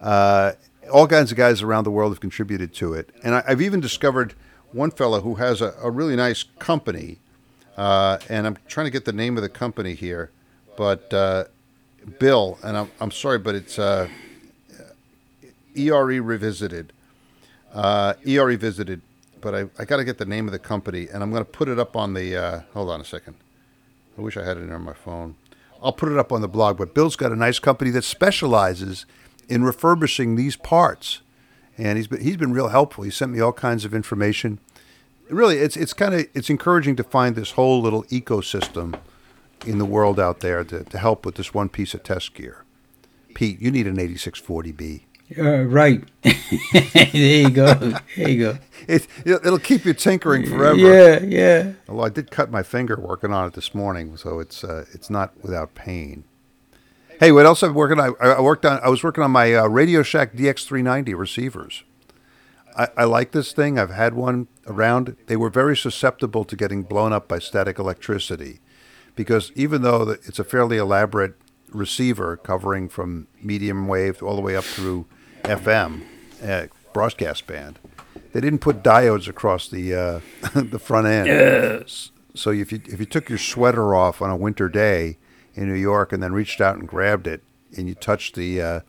Uh, all kinds of guys around the world have contributed to it, and I, have even discovered one fellow who has a, a really nice company, uh, and I'm trying to get the name of the company here, but uh, Bill, and I'm I'm sorry, but it's ERE Revisited. ERE Revisited but I, I got to get the name of the company, and I'm going to put it up on the. hold on a second. I wish I had it on my phone. I'll put it up on the blog. But Bill's got a nice company that specializes in refurbishing these parts, and he's been he's been real helpful. He sent me all kinds of information. Really, it's it's kind of it's encouraging to find this whole little ecosystem in the world out there to, to help with this one piece of test gear. Pete, you need an 8640B. Uh, right. there you go. There you go. It, it'll keep you tinkering forever. Yeah, yeah. Although I did cut my finger working on it this morning, so it's uh, it's not without pain. Hey, what else I'm working on? I, I worked on. I was working on my uh, Radio Shack DX390 receivers. I, I like this thing. I've had one around. They were very susceptible to getting blown up by static electricity, because even though it's a fairly elaborate receiver covering from medium wave all the way up through FM uh, broadcast band. They didn't put diodes across the uh, the front end. Yes. So if you if you took your sweater off on a winter day in New York and then reached out and grabbed it and you touched the uh,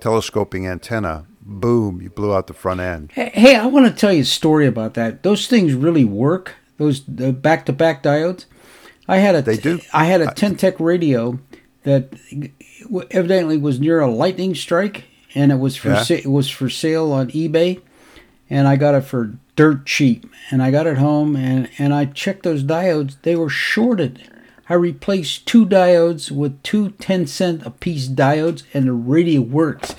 telescoping antenna, boom, you blew out the front end. Hey, hey, I want to tell you a story about that. Those things really work. Those back to back diodes. I had a they do. I had a Ten-Tec radio that evidently was near a lightning strike and it was for yeah. sa- it was for sale on eBay, and I got it for dirt cheap. And I got it home and and I checked those diodes; they were shorted. I replaced two diodes with two 10 cent a piece diodes, and the radio works.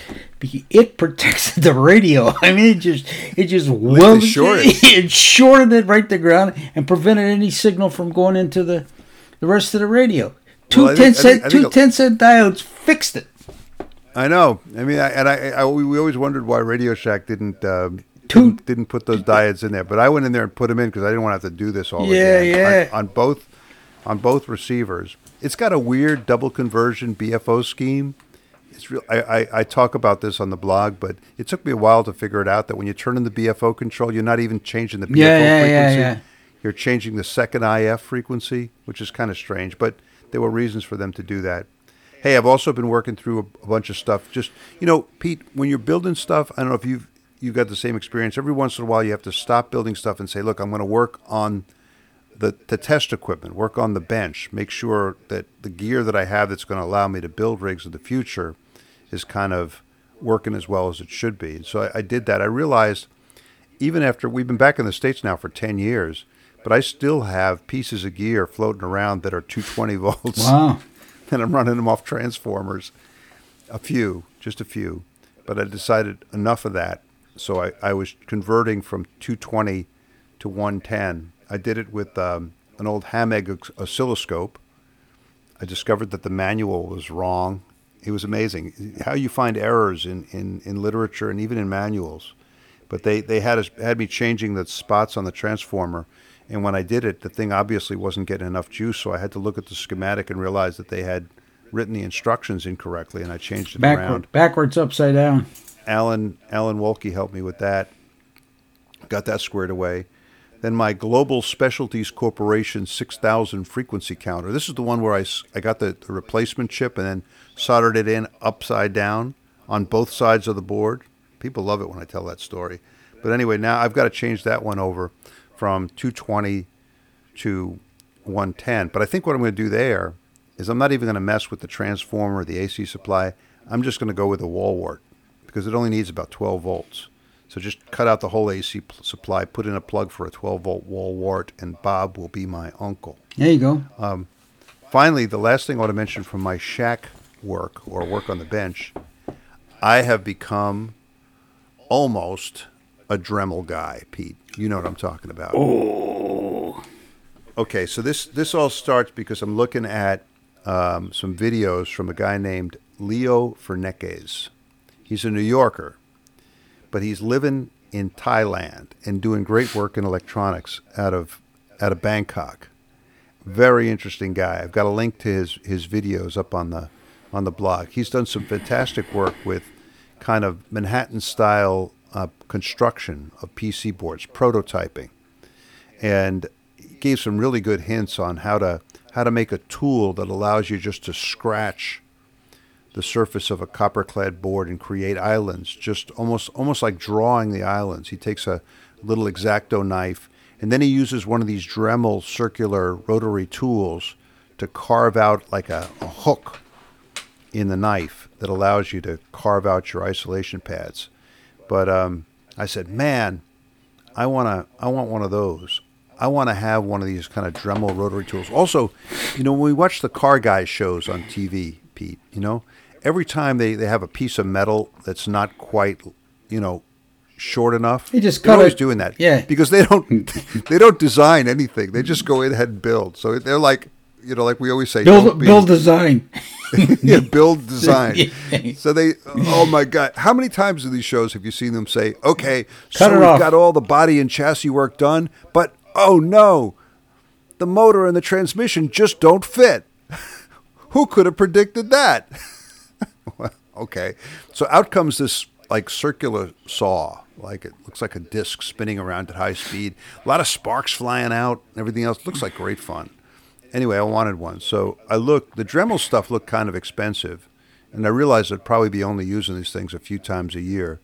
It protects the radio. I mean, it just it just welded shorted. it shorted it right to the ground and prevented any signal from going into the the rest of the radio. Two well, 10 cent think, two 10 cent diodes fixed it. I know. I mean, I, and I, I, we always wondered why Radio Shack didn't um, didn't, didn't, put those diodes in there, but I went in there and put them in because I didn't want to have to do this all yeah, again. Yeah, on, on both on both receivers. It's got a weird double conversion BFO scheme. It's real. I, I, I, talk about this on the blog, but it took me a while to figure it out that when you turn in the BFO control, you're not even changing the BFO yeah, yeah, frequency. Yeah, you're changing the second IF frequency, which is kind of strange, but there were reasons for them to do that. Hey, I've also been working through a, a, bunch of stuff. Just you know, Pete, when you're building stuff, I don't know if you've you've got the same experience. Every once in a while, you have to stop building stuff and say, "Look, I'm going to work on the the test equipment, work on the bench, make sure that the gear that I have that's going to allow me to build rigs in the future is kind of working as well as it should be." so I, I did that. I realized even after we've been back in the states now for ten years, but I still have pieces of gear floating around that are 220 volts. Wow. and I'm running them off transformers. A few, just a few. But I decided enough of that. So I, I was converting from 220 to 110. I did it with um, an old Hameg oscilloscope. I discovered that the manual was wrong. It was amazing how you find errors in, in, in literature and even in manuals. But they, they had, had me changing the spots on the transformer and when I did it, the thing obviously wasn't getting enough juice, so I had to look at the schematic and realize that they had written the instructions incorrectly, and I changed it Backward, around. Backwards, upside down. Alan Alan Wolke helped me with that. Got that squared away. Then my Global Specialties Corporation 6000 frequency counter. This is the one where I, I got the, the replacement chip and then soldered it in upside down on both sides of the board. People love it when I tell that story. But anyway, now I've got to change that one over from 220 to 110. But I think what I'm going to do there is I'm not even going to mess with the transformer or the AC supply. I'm just going to go with a wall wart because it only needs about 12 volts. So just cut out the whole AC p- supply, put in a plug for a 12 volt wall wart, and Bob will be my uncle. There you go. Um, finally, the last thing I want to mention from my shack work or work on the bench, I have become almost a Dremel guy, Pete. You know what I'm talking about. oh, Okay, so this this all starts because I'm looking at um, some videos from a guy named Leo Fernandez. He's a New Yorker, but he's living in Thailand and doing great work in electronics out of out of Bangkok. Very interesting guy. I've got a link to his his videos up on the on the blog. He's done some fantastic work with kind of Manhattan style uh, construction of PC boards, prototyping and gave some really good hints on how to how to make a tool that allows you just to scratch the surface of a copper-clad board and create islands, just almost almost like drawing the islands. He takes a little exacto knife and then he uses one of these Dremel circular rotary tools to carve out like a, a hook in the knife that allows you to carve out your isolation pads. But um, I said, man, I want to. I want one of those. I want to have one of these kind of Dremel rotary tools. Also, you know, when we watch the car guys shows on TV, Pete, you know, every time they, they have a piece of metal that's not quite, you know, short enough, They just they're cut always it. doing that. Yeah. because they don't they don't design anything. They just go ahead and build. So they're like, you know, like we always say, build build design. yeah, build design. Yeah. So they, oh my God, how many times in these shows have you seen them say, okay, Cut so we've off. got all the body and chassis work done, but oh no, the motor and the transmission just don't fit. Who could have predicted that? well, okay, so out comes this like circular saw, like it looks like a disc spinning around at high speed. A lot of sparks flying out, everything else looks like great fun anyway, I wanted one. So I looked, the Dremel stuff looked kind of expensive. And I realized I'd probably be only using these things a few times a year.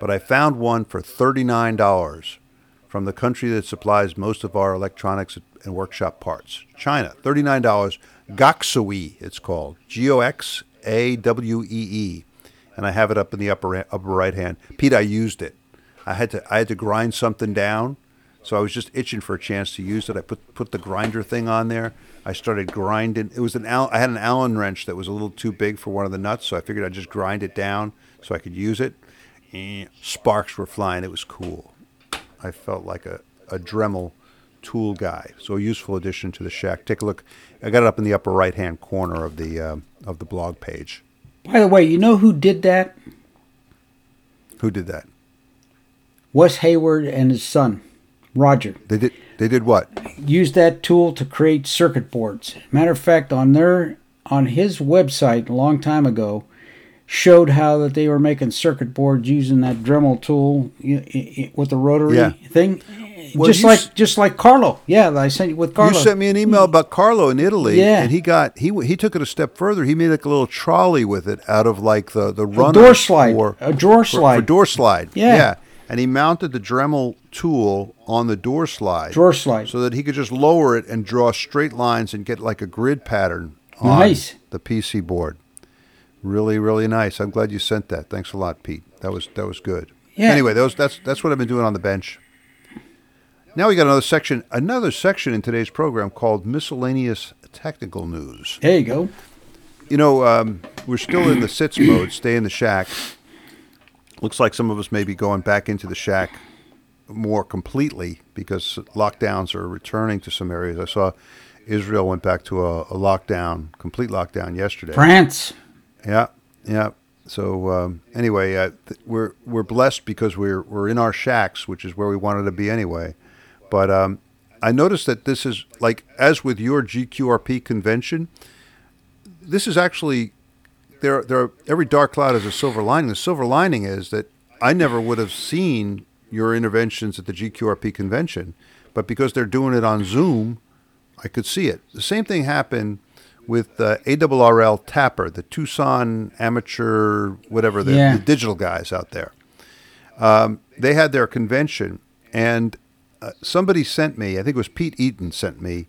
But I found one for $39 from the country that supplies most of our electronics and workshop parts China. $39. Goxawee, it's called. G O X A W E E. And I have it up in the upper, upper right hand. Pete, I used it. I had to I had to grind something down, so I was just itching for a chance to use it. I put put the grinder thing on there. I started grinding. It was an Al- I had an Allen wrench that was a little too big for one of the nuts, so I figured I'd just grind it down so I could use it. Eh, Sparks were flying. It was cool. I felt like a, a Dremel tool guy. So a useful addition to the shack. Take a look. I got it up in the upper right hand corner of the um, of the blog page. By the way, you know who did that? Who did that? Wes Hayward and his son, Roger. They did. They did what? used that tool to create circuit boards. Matter of fact, on their on his website a long time ago, showed how that they were making circuit boards using that Dremel tool with the rotary Yeah. thing, Well, just like s- just like Carlo. Yeah, I sent you with Carlo. You sent me an email about Carlo in Italy, Yeah. and he got he he took it a step further. He made like a little trolley with it out of like the the runner a door slide, for, a drawer slide. for door slide. Yeah. And he mounted the Dremel tool on the door slide, Drawer slide. so that he could just lower it and draw straight lines and get like a grid pattern on Nice. the PC board. Really, really nice. I'm glad you sent that. Thanks a lot, Pete. That was that was good. Yeah. Anyway, those that's that's what I've been doing on the bench. Now we got another section, another section in today's program called miscellaneous technical news. There you go. You know, um, we're still in the sits mode, stay in the shack. Looks like some of us may be going back into the shack more completely because lockdowns are returning to some areas. I saw Israel went back to a, a lockdown, complete lockdown yesterday. France. Yeah, yeah. So um, anyway, uh, th- we're we're blessed because we're we're in our shacks, which is where we wanted to be anyway. But um, I noticed that this is like as with your GQRP convention, this is actually there. There, every dark cloud has a silver lining. The silver lining is that I never would have seen your interventions at the GQRP convention, but because they're doing it on Zoom, I could see it. The same thing happened with uh, ARRL TAPR, the Tucson amateur, whatever, the, Yeah. the digital guys out there. Um, they had their convention, and uh, somebody sent me, I think it was Pete Eaton sent me,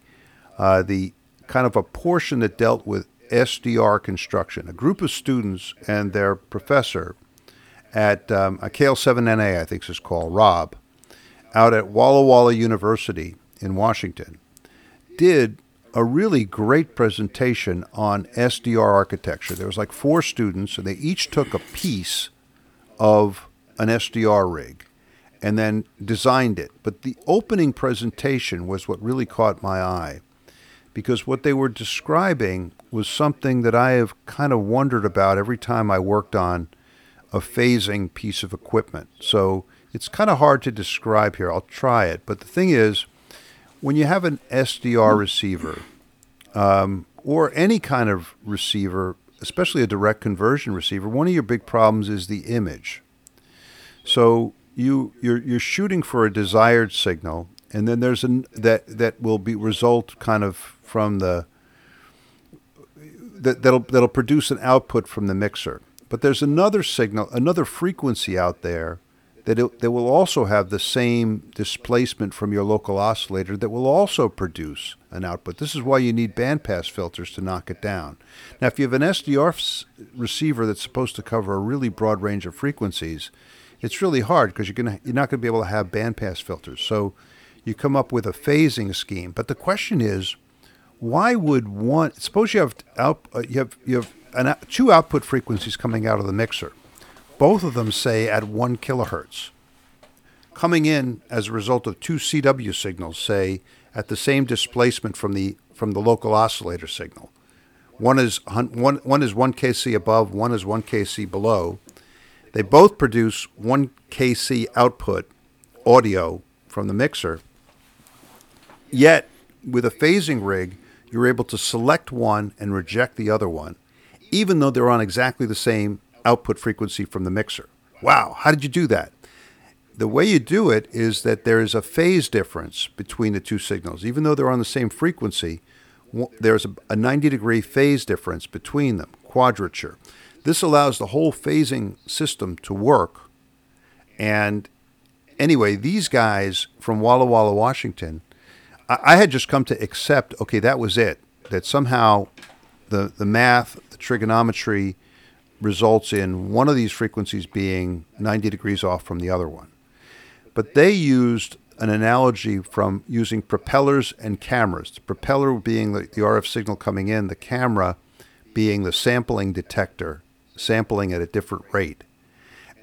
uh, the kind of a portion that dealt with SDR construction. A group of students and their professor at um, a KL7NA, I think it's called, Rob, out at Walla Walla University in Washington, did a really great presentation on SDR architecture. There was like four students, and they each took a piece of an SDR rig and then designed it. But the opening presentation was what really caught my eye because what they were describing was something that I have kind of wondered about every time I worked on a phasing piece of equipment. So it's kind of hard to describe here. I'll try it. But the thing is, when you have an SDR receiver um, or any kind of receiver, especially a direct conversion receiver, one of your big problems is the image. So you you're, you're shooting for a desired signal, and then there's an that that will be result kind of from the that that'll that'll produce an output from the mixer. But there's another signal, another frequency out there that it, that will also have the same displacement from your local oscillator that will also produce an output. This is why you need bandpass filters to knock it down. Now, if you have an SDR receiver that's supposed to cover a really broad range of frequencies, it's really hard because you're gonna you're not going to be able to have bandpass filters. So you come up with a phasing scheme. But the question is, why would one? Suppose you have out uh, you have you have an, two output frequencies coming out of the mixer. Both of them say at one kilohertz. Coming in as a result of two CW signals, say at the same displacement from the from the local oscillator signal. One is one, one is 1 kc above, one is 1 kc below. They both produce 1 kc output audio from the mixer. Yet, with a phasing rig, you're able to select one and reject the other one, even though they're on exactly the same output frequency from the mixer. Wow, how did you do that? The way you do it is that there is a phase difference between the two signals. Even though they're on the same frequency, there's a 90 degree phase difference between them, quadrature. This allows the whole phasing system to work. And anyway, these guys from Walla Walla, Washington, I, had just come to accept okay, that was it. That somehow the, the math, the trigonometry results in one of these frequencies being 90 degrees off from the other one. But they used an analogy from using propellers and cameras. The propeller being the, the RF signal coming in, the camera being the sampling detector sampling at a different rate.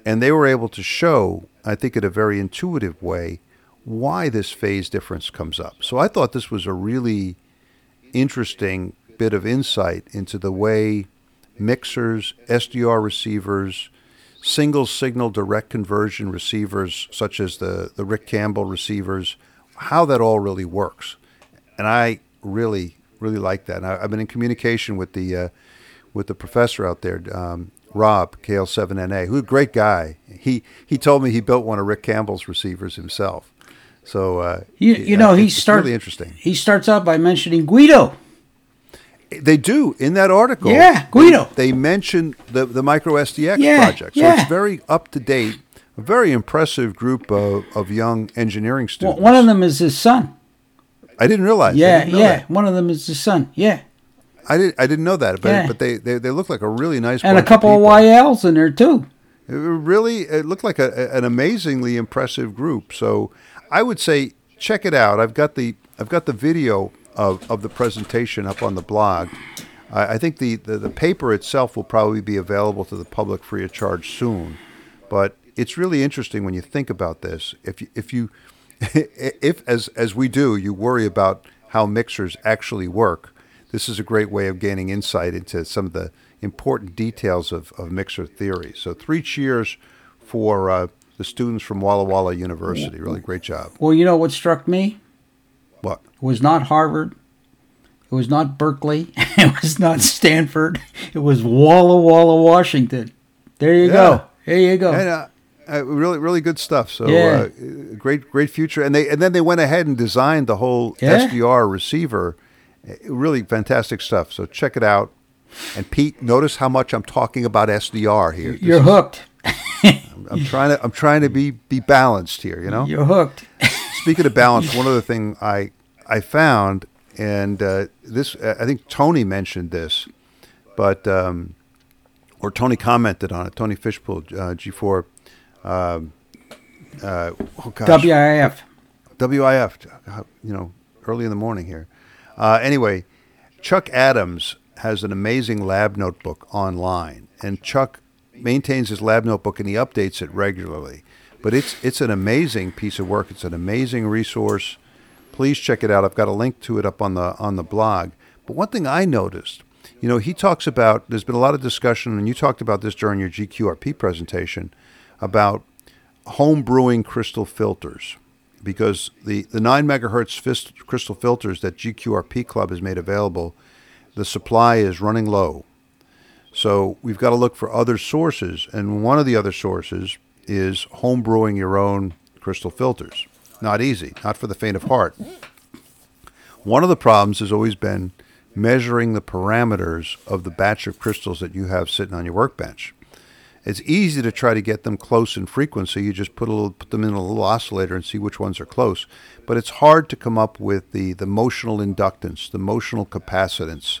And they were able to show, I think in a very intuitive way, why this phase difference comes up. So I thought this was a really interesting bit of insight into the way mixers, SDR receivers, single signal direct conversion receivers, such as the, the Rick Campbell receivers, how that all really works. And I really, really like that. And I, have been in communication with the uh, with the professor out there, um, Rob KL7NA, who's a great guy. He he told me he built one of Rick Campbell's receivers himself. So uh, you you know he starts really interesting. He starts out by mentioning Guido. They do in that article. Yeah, Guido. They, they mention the the micro SDX yeah, project. So yeah. it's very up to date. A very impressive group of, of young engineering students. Well, one of them is his son. I didn't realize. Yeah, didn't yeah. That. One of them is his son. Yeah. I didn't. I didn't know that, but Yeah. but they, they they look like a really nice And a couple of people. YLs in there too. It really, it looked like a, an amazingly impressive group. So I would say check it out. I've got the I've got the video of, of the presentation up on the blog. I, I think the, the, the paper itself will probably be available to the public free of charge soon. But it's really interesting when you think about this. If you, if you if as as we do, you worry about how mixers actually work. This is a great way of gaining insight into some of the important details of, of mixer theory. So three cheers for uh, the students from Walla Walla University. Really great job. Well, you know what struck me? What? It was not Harvard. It was not Berkeley. It was not Stanford. It was Walla Walla, Washington. There you Yeah. go. There you go. And, uh, uh, really, really good stuff. So, Yeah. uh, great, great future. And they, and then they went ahead and designed the whole Yeah. SDR receiver. Uh, Really fantastic stuff. So check it out. And Pete, notice how much I'm talking about SDR here. You're hooked. I'm trying to, I'm trying to be, be balanced here. You know. You're hooked. Speaking of balance, one other thing I, I found, and uh, this, I think Tony mentioned this, but um, or Tony commented on it. Tony Fishpool, uh, G4, um, uh, oh gosh, WIF. WIF, uh, you know, early in the morning here. Uh, anyway, Chuck Adams has an amazing lab notebook online, and Chuck maintains his lab notebook and he updates it regularly. But it's it's an amazing piece of work. It's an amazing resource. Please check it out. I've got a link to it up on the on the blog. But one thing I noticed, you know, he talks about there's been a lot of discussion, and you talked about this during your GQRP presentation about home brewing crystal filters because the, the 9 megahertz fist, crystal filters that GQRP Club has made available, the supply is running low. So we've got to look for other sources, and one of the other sources is home brewing your own crystal filters. Not easy, not for the faint of heart. One of the problems has always been measuring the parameters of the batch of crystals that you have sitting on your workbench. It's easy to try to get them close in frequency. You just put a little, put them in a little oscillator and see which ones are close. But it's hard to come up with the the motional inductance, the motional capacitance,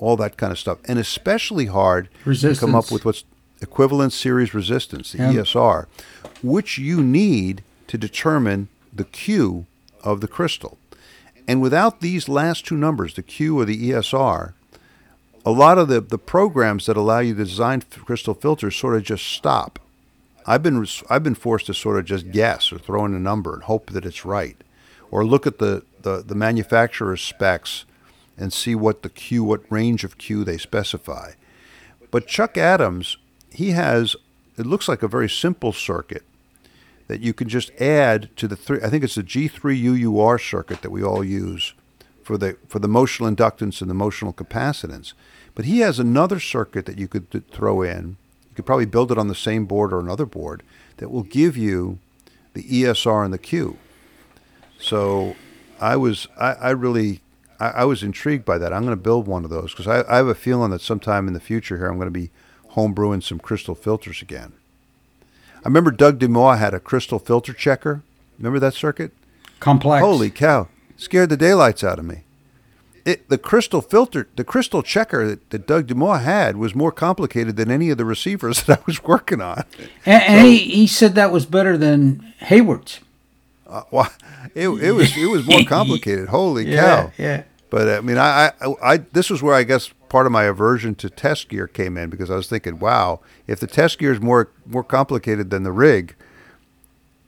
all that kind of stuff, and especially hard Resistance. to come up with what's equivalent series resistance, the Yeah. ESR, which you need to determine the Q of the crystal. And without these last two numbers, the Q or the ESR, a lot of the, the programs that allow you to design f- crystal filters sort of just stop. I've been I've been forced to sort of just guess or throw in a number and hope that it's right, or look at the, the, the manufacturer's specs and see what the Q, what range of Q they specify. But Chuck Adams, he has it looks like a very simple circuit that you can just add to the three. I think it's the G3UUR circuit that we all use for the for the motional inductance and the motional capacitance. But he has another circuit that you could th- throw in. You could probably build it on the same board or another board that will give you the ESR and the Q. So I was I, I really I, I was intrigued by that. I'm going to build one of those because I, I have a feeling that sometime in the future here I'm going to be homebrewing some crystal filters again. I remember Doug DeMaw had a crystal filter checker. Remember that circuit? Complex. Holy cow! Scared the daylights out of me. It, the crystal filter, the crystal checker that, that Doug DeMaw had was more complicated than any of the receivers that I was working on. And, and he, he said that was better than Hayward's. Uh, well, it, it was it was more complicated. Holy Yeah, cow! yeah. But I mean, I, I, I, this was where I guess part of my aversion to test gear came in because I was thinking, wow, if the test gear is more more complicated than the rig,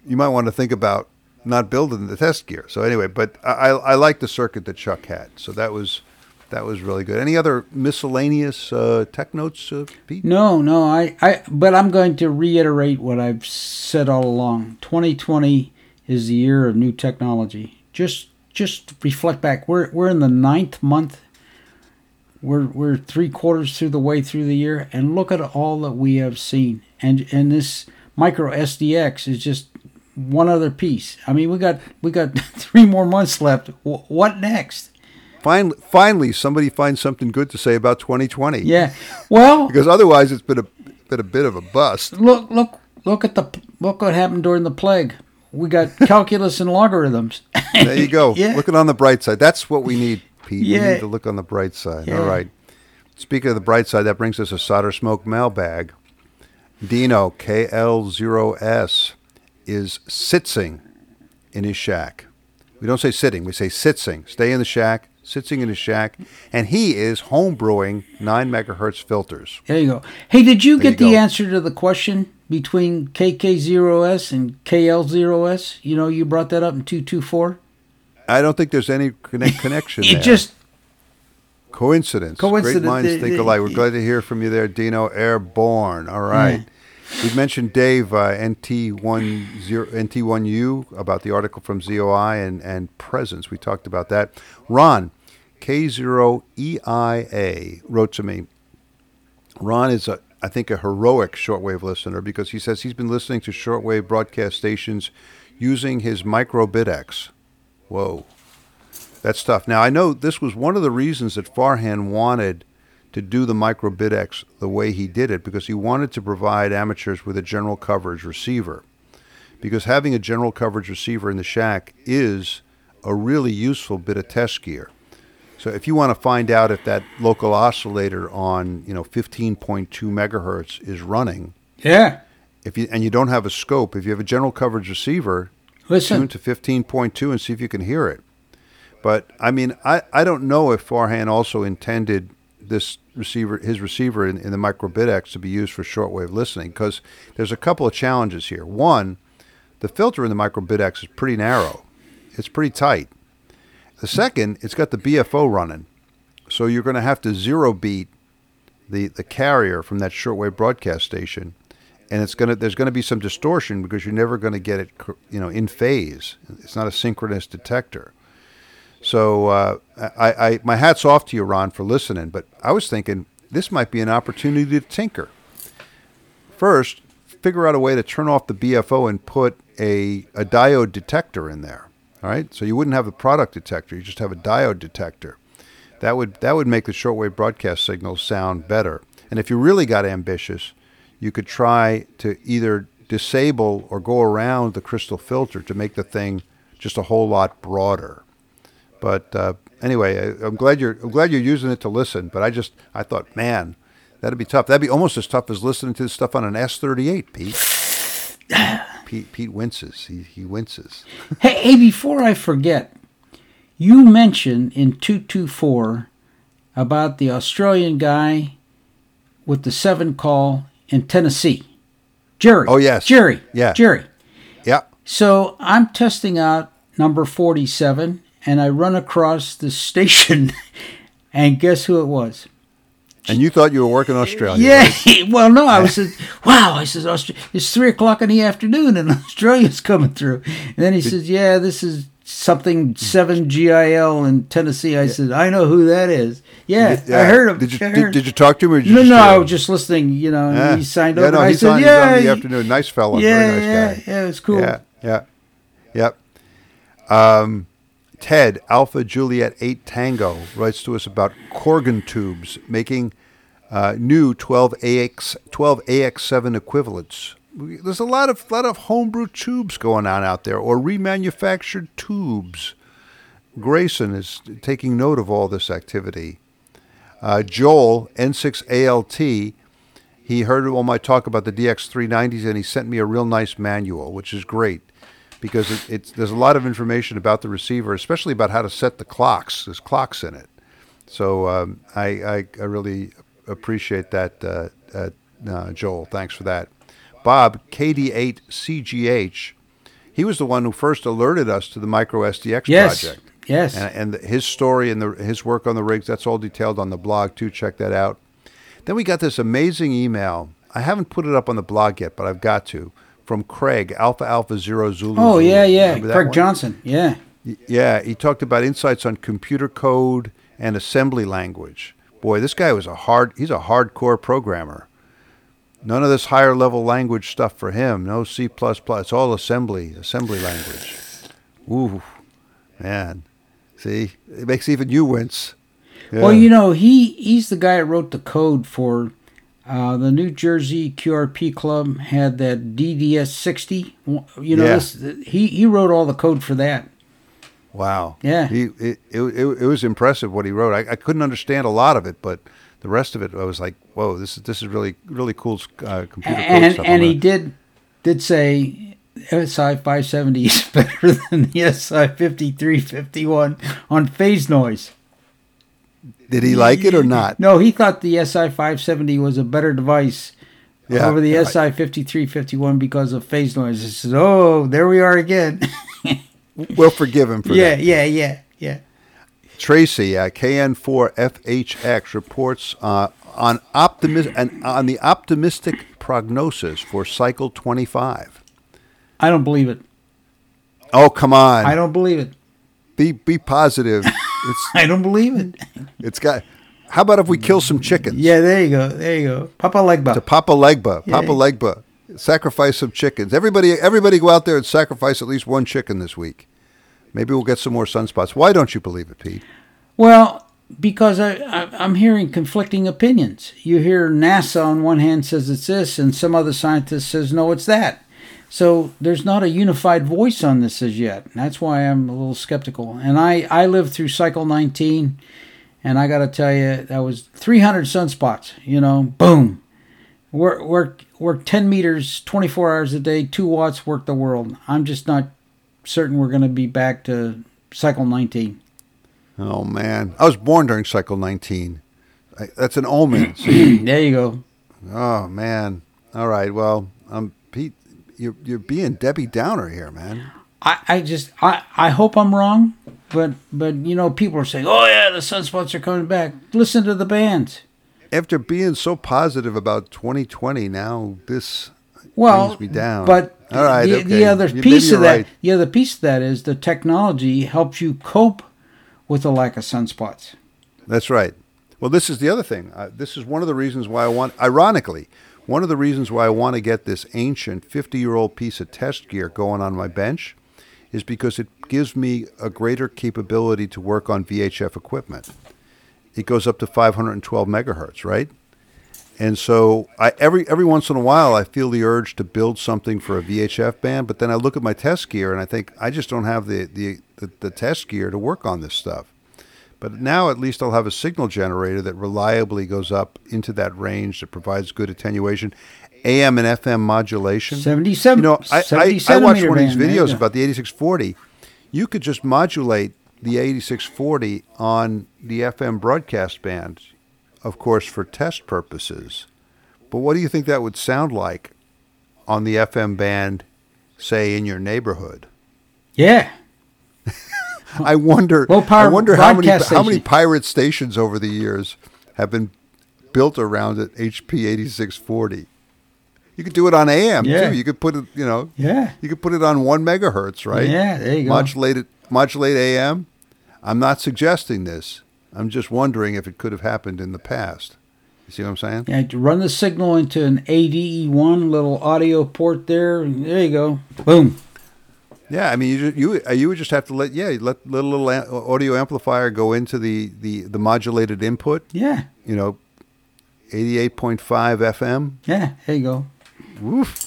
you might want to think about not building the test gear. So anyway, but I, I I like the circuit that Chuck had, so that was that was really good. Any other miscellaneous uh, tech notes, uh, Pete? No, no, I, I, but I'm going to reiterate what I've said all along. 2020 is the year of new technology. Just, just reflect back. We're, we're in the ninth month. We're, we're three quarters through the way through the year, and look at all that we have seen. And, and this micro SDX is just one other piece. I mean, we got, we got three more months left. Wh- What next? Finally, finally, somebody finds something good to say about 2020. Yeah. Well, Because otherwise, it's been a been a bit of a bust. look look look at the look what happened during the plague we got calculus and logarithms There you go. yeah Looking on the bright side. That's what we need, Pete. We need to look on the bright side. Yeah. All right. Speaking of the bright side, that brings us a solder smoke mailbag. Dino KL0S is sitzing in his shack. We don't say sitting, we say sitzing. Stay in the shack, sitzing in his shack, and he is home brewing nine megahertz filters. there you go hey did you There get you the go. answer to the question between kk0s and kl0s you know you brought that up in 224 I don't think there's any connect, connection it there. just Coincidence. Coincidence. Great minds think alike. We're glad to hear from you there, Dino. Airborne. All right. We mentioned Dave uh, NT10 NT1U about the article from ZOI and, and presence. We talked about that. Ron K0EIA wrote to me. Ron is a I think a heroic shortwave listener because he says he's been listening to shortwave broadcast stations using his microBitX. Whoa. That's tough. Now, I know this was one of the reasons that Farhan wanted to do the microBitX the way he did it because he wanted to provide amateurs with a general coverage receiver. Because having a general coverage receiver in the shack is a really useful bit of test gear. So if you want to find out if that local oscillator on you know 15.2 megahertz is running, Yeah. if you and you don't have a scope, if you have a general coverage receiver, Listen. tune to 15.2 and see if you can hear it. But I mean, I, I don't know if Farhan also intended this receiver, his receiver in, in the microBitX to be used for shortwave listening because there's a couple of challenges here. One, the filter in the microBitX is pretty narrow, it's pretty tight. The second, it's got the BFO running, so you're going to have to zero beat the, the carrier from that shortwave broadcast station and it's gonna there's gonna be some distortion because you're never gonna get it you know in phase. It's not a synchronous detector. So uh, I, I my hats off to you, Ron, for listening. But I was thinking this might be an opportunity to tinker. First, figure out a way to turn off the BFO and put a, a diode detector in there. All right, so you wouldn't have the product detector; you just have a diode detector. That would that would make the shortwave broadcast signals sound better. And if you really got ambitious, you could try to either disable or go around the crystal filter to make the thing just a whole lot broader. But uh, anyway, I, I'm glad you're I'm glad you're using it to listen. But I just I thought, man, that'd be tough. That'd be almost as tough as listening to this stuff on an S38, Pete. Pete Pete winces. He he winces. Hey, hey, before I forget, you mentioned in 224 about the Australian guy with the seven call in Tennessee. Jerry. Oh, yes. Jerry. Yeah. Jerry. Yeah. So I'm testing out number 47 and I run across the station and guess who it was? And you thought you were working Australia. Yeah. right? well, no, I was said, wow. I says, Australia, it's three o'clock in the afternoon and Australia's coming through. And then he says, yeah, this is something seven GIL in Tennessee. I said, I know who that is. Yeah, I heard him. Did you I did, did you talk to him? Or did you no, just no, I was just listening. You know, Yeah. he signed yeah, over. No, and I he's said, yeah, in the afternoon. Nice fella. yeah, Very nice yeah, guy. yeah. It was cool. Yeah, yeah, yep. Um, Ted Alpha Juliet Eight Tango writes to us about Corgan tubes making uh, new 12 AX 12 AX7 equivalents. There's a lot of lot of homebrew tubes going on out there, or remanufactured tubes. Grayson is taking note of all this activity. Uh, Joel N6ALT he heard all my talk about the DX390s and he sent me a real nice manual, which is great because it, it's there's a lot of information about the receiver, especially about how to set the clocks. There's clocks in it, so um, I, I I really appreciate that, uh, uh, uh, Joel. Thanks for that. Bob KD8CGH, he was the one who first alerted us to the Micro SDX Yes. project. Yes. And, and his story and the, his work on the rigs, that's all detailed on the blog too. Check that out. Then we got this amazing email. I haven't put it up on the blog yet, but I've got to. From Craig, Alpha Alpha Zero Zulu. oh Zulu. yeah, yeah. Craig one? Johnson. Yeah. Yeah, he talked about insights on computer code and assembly language. Boy, this guy was a hard he's a hardcore programmer. None of this higher level language stuff for him. No C++. It's all assembly, assembly language. Ooh, man. See, it makes even you wince. Well, you know, he he's the guy that wrote the code for uh, the New Jersey QRP Club had that DDS sixty. You know, Yeah. this, he he wrote all the code for that. Wow. Yeah. He it, it, it, was impressive what he wrote. I, I couldn't understand a lot of it, but the rest of it, I was like, whoa, this is this is really really cool uh, computer code and stuff. and he did did say SI five seventy is better than the SI fifty three fifty one on phase noise. Did he like it or not? No, he thought the SI five seventy was a better device Yeah, over the yeah. SI fifty three fifty one because of phase noise. I said, "Oh, there we are again." We'll forgive him for yeah, that. yeah, yeah, yeah. Yeah. Tracy at KN4FHX reports uh, on optimis- and on the optimistic prognosis for cycle 25. I don't believe it. Oh, come on. I don't believe it. be be positive. it's I don't believe it. it's got How about if we kill some chickens? Yeah, there you go. There you go. Papa Legba. To. Papa Legba. Yeah. Papa Legba. Sacrifice some chickens. Everybody everybody go out there and sacrifice at least one chicken this week. Maybe we'll get some more sunspots. Why don't you believe it, Pete? Well, because I, I, I'm hearing conflicting opinions. You hear NASA on one hand says it's this, and some other scientist says no, it's that. So there's not a unified voice on this as yet. That's why I'm a little skeptical. And I, I lived through cycle 19, and I got to tell you, that was 300 sunspots. You know, boom. Work, work, work 10 meters, 24 hours a day, two watts, work the world. I'm just not certain we're going to be back to cycle 19. Oh man, I was born during cycle 19. I, that's an omen. There you go. Oh man. All right. Well, Pete, you're you're being Debbie Downer here, man. I, I just I, I hope I'm wrong, but but you know people are saying, oh yeah, the sunspots are coming back. Listen to the bands. After being so positive about 2020, now this well, brings me down. But all right, the, okay. the other You- piece of that, right. the other piece of that is the technology helps you cope with the lack of sunspots. That's right. Well, this is the other thing. Uh, this is one of the reasons why I want, ironically, one of the reasons why I want to get this ancient 50 year old piece of test gear going on my bench is because it gives me a greater capability to work on VHF equipment. It goes up to 512 megahertz, right? And so I, every every once in a while, I feel the urge to build something for a VHF band, but then I look at my test gear and I think I just don't have the, the, the, the test gear to work on this stuff. But now at least I'll have a signal generator that reliably goes up into that range that provides good attenuation, AM and FM modulation. 77 You know, I, I, 70 I watched one of these band, there you videos about the 8640. You could just modulate the 8640 on the FM broadcast band, of course, for test purposes. But what do you think that would sound like on the FM band, say, in your neighborhood? Yeah. I wonder. Power I wonder how many broadcast how many pirate stations over the years have been built around it HP eighty six forty. You could do it on AM Yeah. too. You could put it, you know, Yeah. you could put it on one megahertz, right? Yeah, there you go. Modulate it, modulate AM. I'm not suggesting this. I'm just wondering if it could have happened in the past. You see what I'm saying? Yeah, to run the signal into an ADE1 little audio port there. There you go. Boom. Yeah, I mean, you you uh, you would just have to let yeah let let a little audio amplifier go into the the the modulated input. Yeah. You know, eighty eight point five FM. Yeah. There you go. Woof.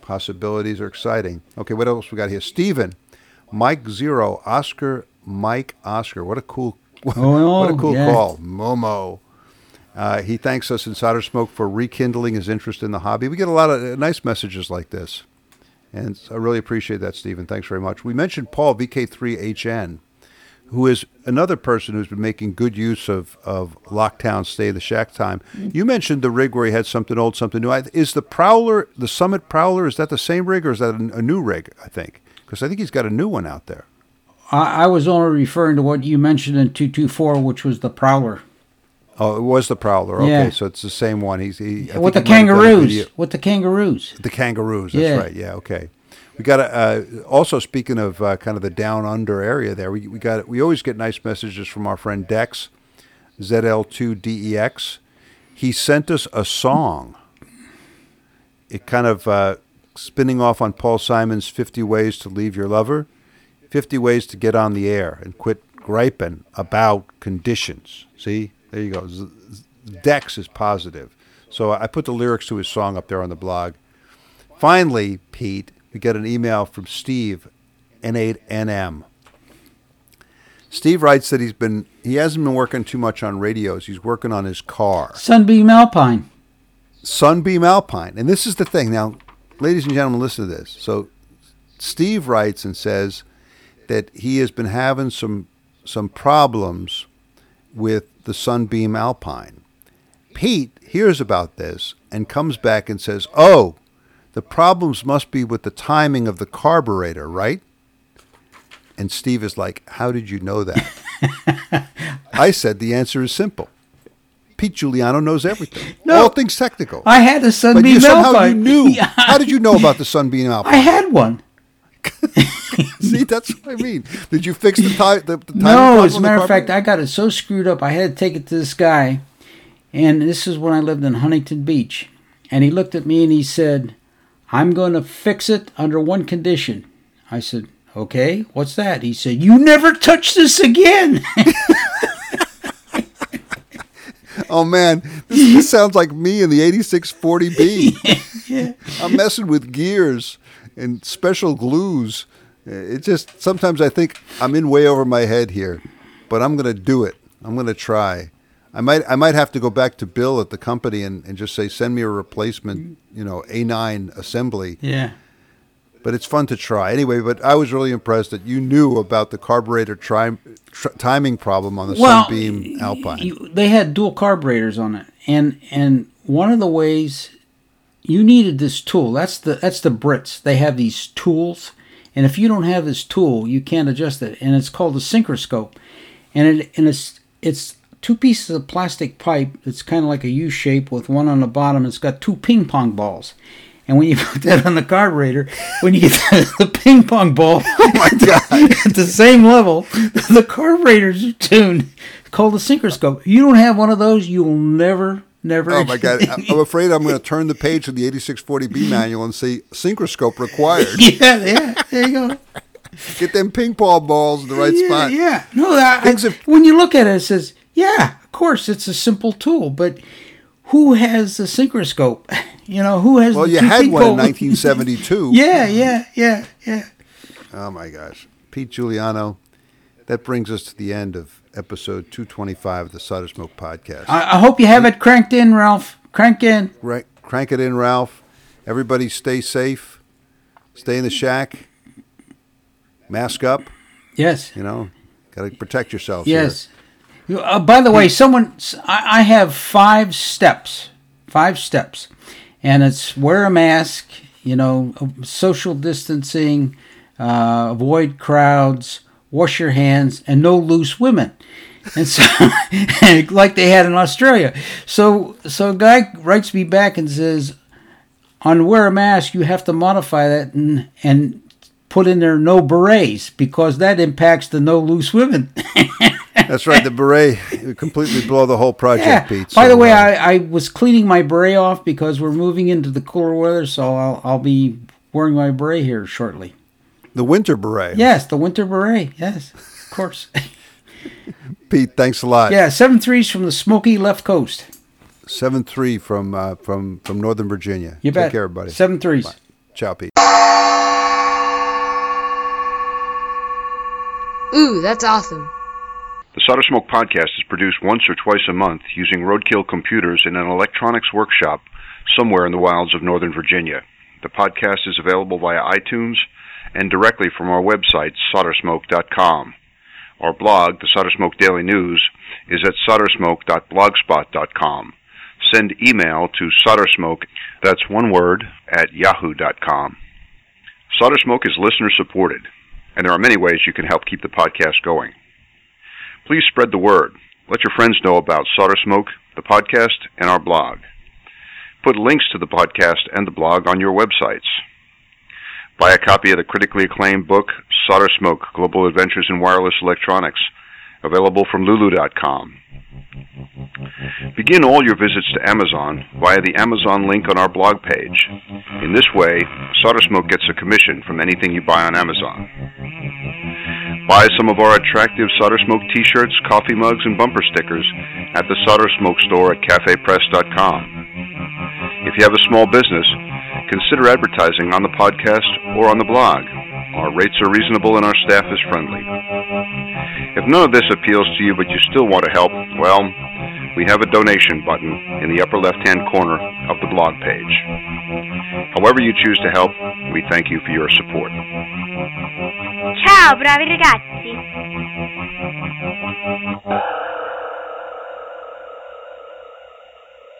Possibilities are exciting. Okay, what else we got here? Steven, Mike Zero, Oscar, Mike Oscar. What a cool, what a cool yeah. call, Momo. Uh, he thanks us in Insider Smoke for rekindling his interest in the hobby. We get a lot of uh, nice messages like this, and I really appreciate that, Stephen. Thanks very much. We mentioned Paul VK3HN, who is another person who's been making good use of, of Lockdown Stay the Shack Time. Mm-hmm. You mentioned the rig where he had something old, something new. Is the Prowler, the Summit Prowler, is that the same rig or is that a, a new rig, I think? Because I think he's got a new one out there. I, I was only referring to what you mentioned in 224, which was the Prowler. Oh, it was the Prowler. Okay, Yeah. so it's the same one. He's he, with the he kangaroos. With the kangaroos. The kangaroos. That's Yeah. right. Yeah. Okay. We got a, uh, also speaking of uh, kind of the down under area there. We we got we always get nice messages from our friend Dex, ZL2DEX. E He sent us a song. It kind of uh, spinning off on Paul Simon's 50 Ways to Leave Your Lover, 50 Ways to Get on the Air and Quit Griping About Conditions. See, there you go. Z- Z- Dex is positive. So I put the lyrics to his song up there on the blog. Finally, Pete, we get an email from Steve, N8NM. Steve writes that he's been he hasn't been working too much on radios. He's working on his car. Sunbeam Alpine. Sunbeam Alpine. And this is the thing. Now, ladies and gentlemen, listen to this. So Steve writes and says that he has been having some some problems with the Sunbeam Alpine. Pete hears about this and comes back and says, "Oh, the problems must be with the timing of the carburetor, right?" And Steve is like, "How did you know that?" I said the answer is simple. Pete Juliano knows everything. No. All things technical. I had a But Sunbeam you somehow Alpine. you knew. How did you know about the Sunbeam Alpine? I had one. See, that's what I mean. Did you fix the time? The, the No, as a matter of fact. I got it so screwed up. I had to take it to this guy, and this is when I lived in Huntington Beach. And he looked at me and he said, "I'm going to fix it under one condition." I said, "Okay, what's that?" He said, "You never touch this again." Oh man, this, this sounds like me in the 8640B. I'm messing with gears and special glues. It just sometimes I think I'm in way over my head here, but I'm going to do it. I'm going to try. I might I might have to go back to Bill at the company and, and just say send me a replacement, you know, A9 assembly. Yeah. But it's fun to try anyway. But I was really impressed that you knew about the carburetor tri- tr- timing problem on the Well, Sunbeam Alpine. they had dual carburetors on it, and and one of the ways you needed this tool. That's the that's the Brits. They have these tools, and if you don't have this tool, you can't adjust it. And it's called a synchroscope, and it and it's it's two pieces of plastic pipe. It's kind of like a U shape with one on the bottom. It's got two ping pong balls. And when you put that on the carburetor, when you get the, the ping pong ball oh at the same level, the carburetors are tuned. It's called a synchroscope. You don't have one of those, you'll never, never. Oh my God! I'm afraid I'm going to turn the page of the 8640B manual and see synchroscope required. yeah, yeah, there you go. Get them ping pong balls in the right yeah, spot. Yeah, no, that, I- have- when you look at it, it says, yeah, of course, it's a simple tool, but who has the synchroscope? You know, who has? Well, you had one in 1972. yeah, yeah, yeah, yeah. Oh my gosh, Pete Juliano. That brings us to the end of episode 225 of the Solder Smoke podcast. I, I hope you have it cranked in, Ralph. Crank in. Right, crank it in, Ralph. Everybody, stay safe. Stay in the shack. Mask up. Yes. You know, got to protect yourselves. here. Yes. Uh, by the way, someone, I, I have five steps, five steps, and it's wear a mask, you know, social distancing, uh, avoid crowds, wash your hands, and no loose women. And so, like they had in Australia. So, so a guy writes me back and says, on wear a mask, you have to modify that and, and put in there no berets because that impacts the no loose women. That's right. The beret completely blow the whole project, Yeah. Pete. By so, the way, uh, I, I was cleaning my beret off because we're moving into the cooler weather, so I'll, I'll be wearing my beret here shortly. The winter beret. Yes, the winter beret. Yes, of course. Pete, thanks a lot. yeah, seven threes from the smoky left coast. Seven three from uh, from from Northern Virginia. You Take bet. care, everybody. Seven threes. Bye. Ciao, Pete. Ooh, that's awesome. The Solder Smoke podcast is produced once or twice a month using roadkill computers in an electronics workshop somewhere in the wilds of Northern Virginia. The podcast is available via iTunes and directly from our website, soldersmoke.com. Our blog, the Solder Smoke Daily News, is at soldersmoke.blogspot.com. Send email to soldersmoke, that's one word, at yahoo.com. Solder Smoke is listener supported, and there are many ways you can help keep the podcast going. Please spread the word. Let your friends know about Solder Smoke, the podcast, and our blog. Put links to the podcast and the blog on your websites. Buy a copy of the critically acclaimed book, Solder Smoke Global Adventures in Wireless Electronics, available from Lulu.com. Begin all your visits to Amazon via the Amazon link on our blog page. In this way, Solder Smoke gets a commission from anything you buy on Amazon. Buy some of our attractive Solder Smoke t-shirts, coffee mugs, and bumper stickers at the Solder Smoke store at cafepress.com. If you have a small business, consider advertising on the podcast or on the blog. Our rates are reasonable and our staff is friendly. If none of this appeals to you but you still want to help, well, we have a donation button in the upper left-hand corner of the blog page. However you choose to help, we thank you for your support. Ciao bravi ragazzi!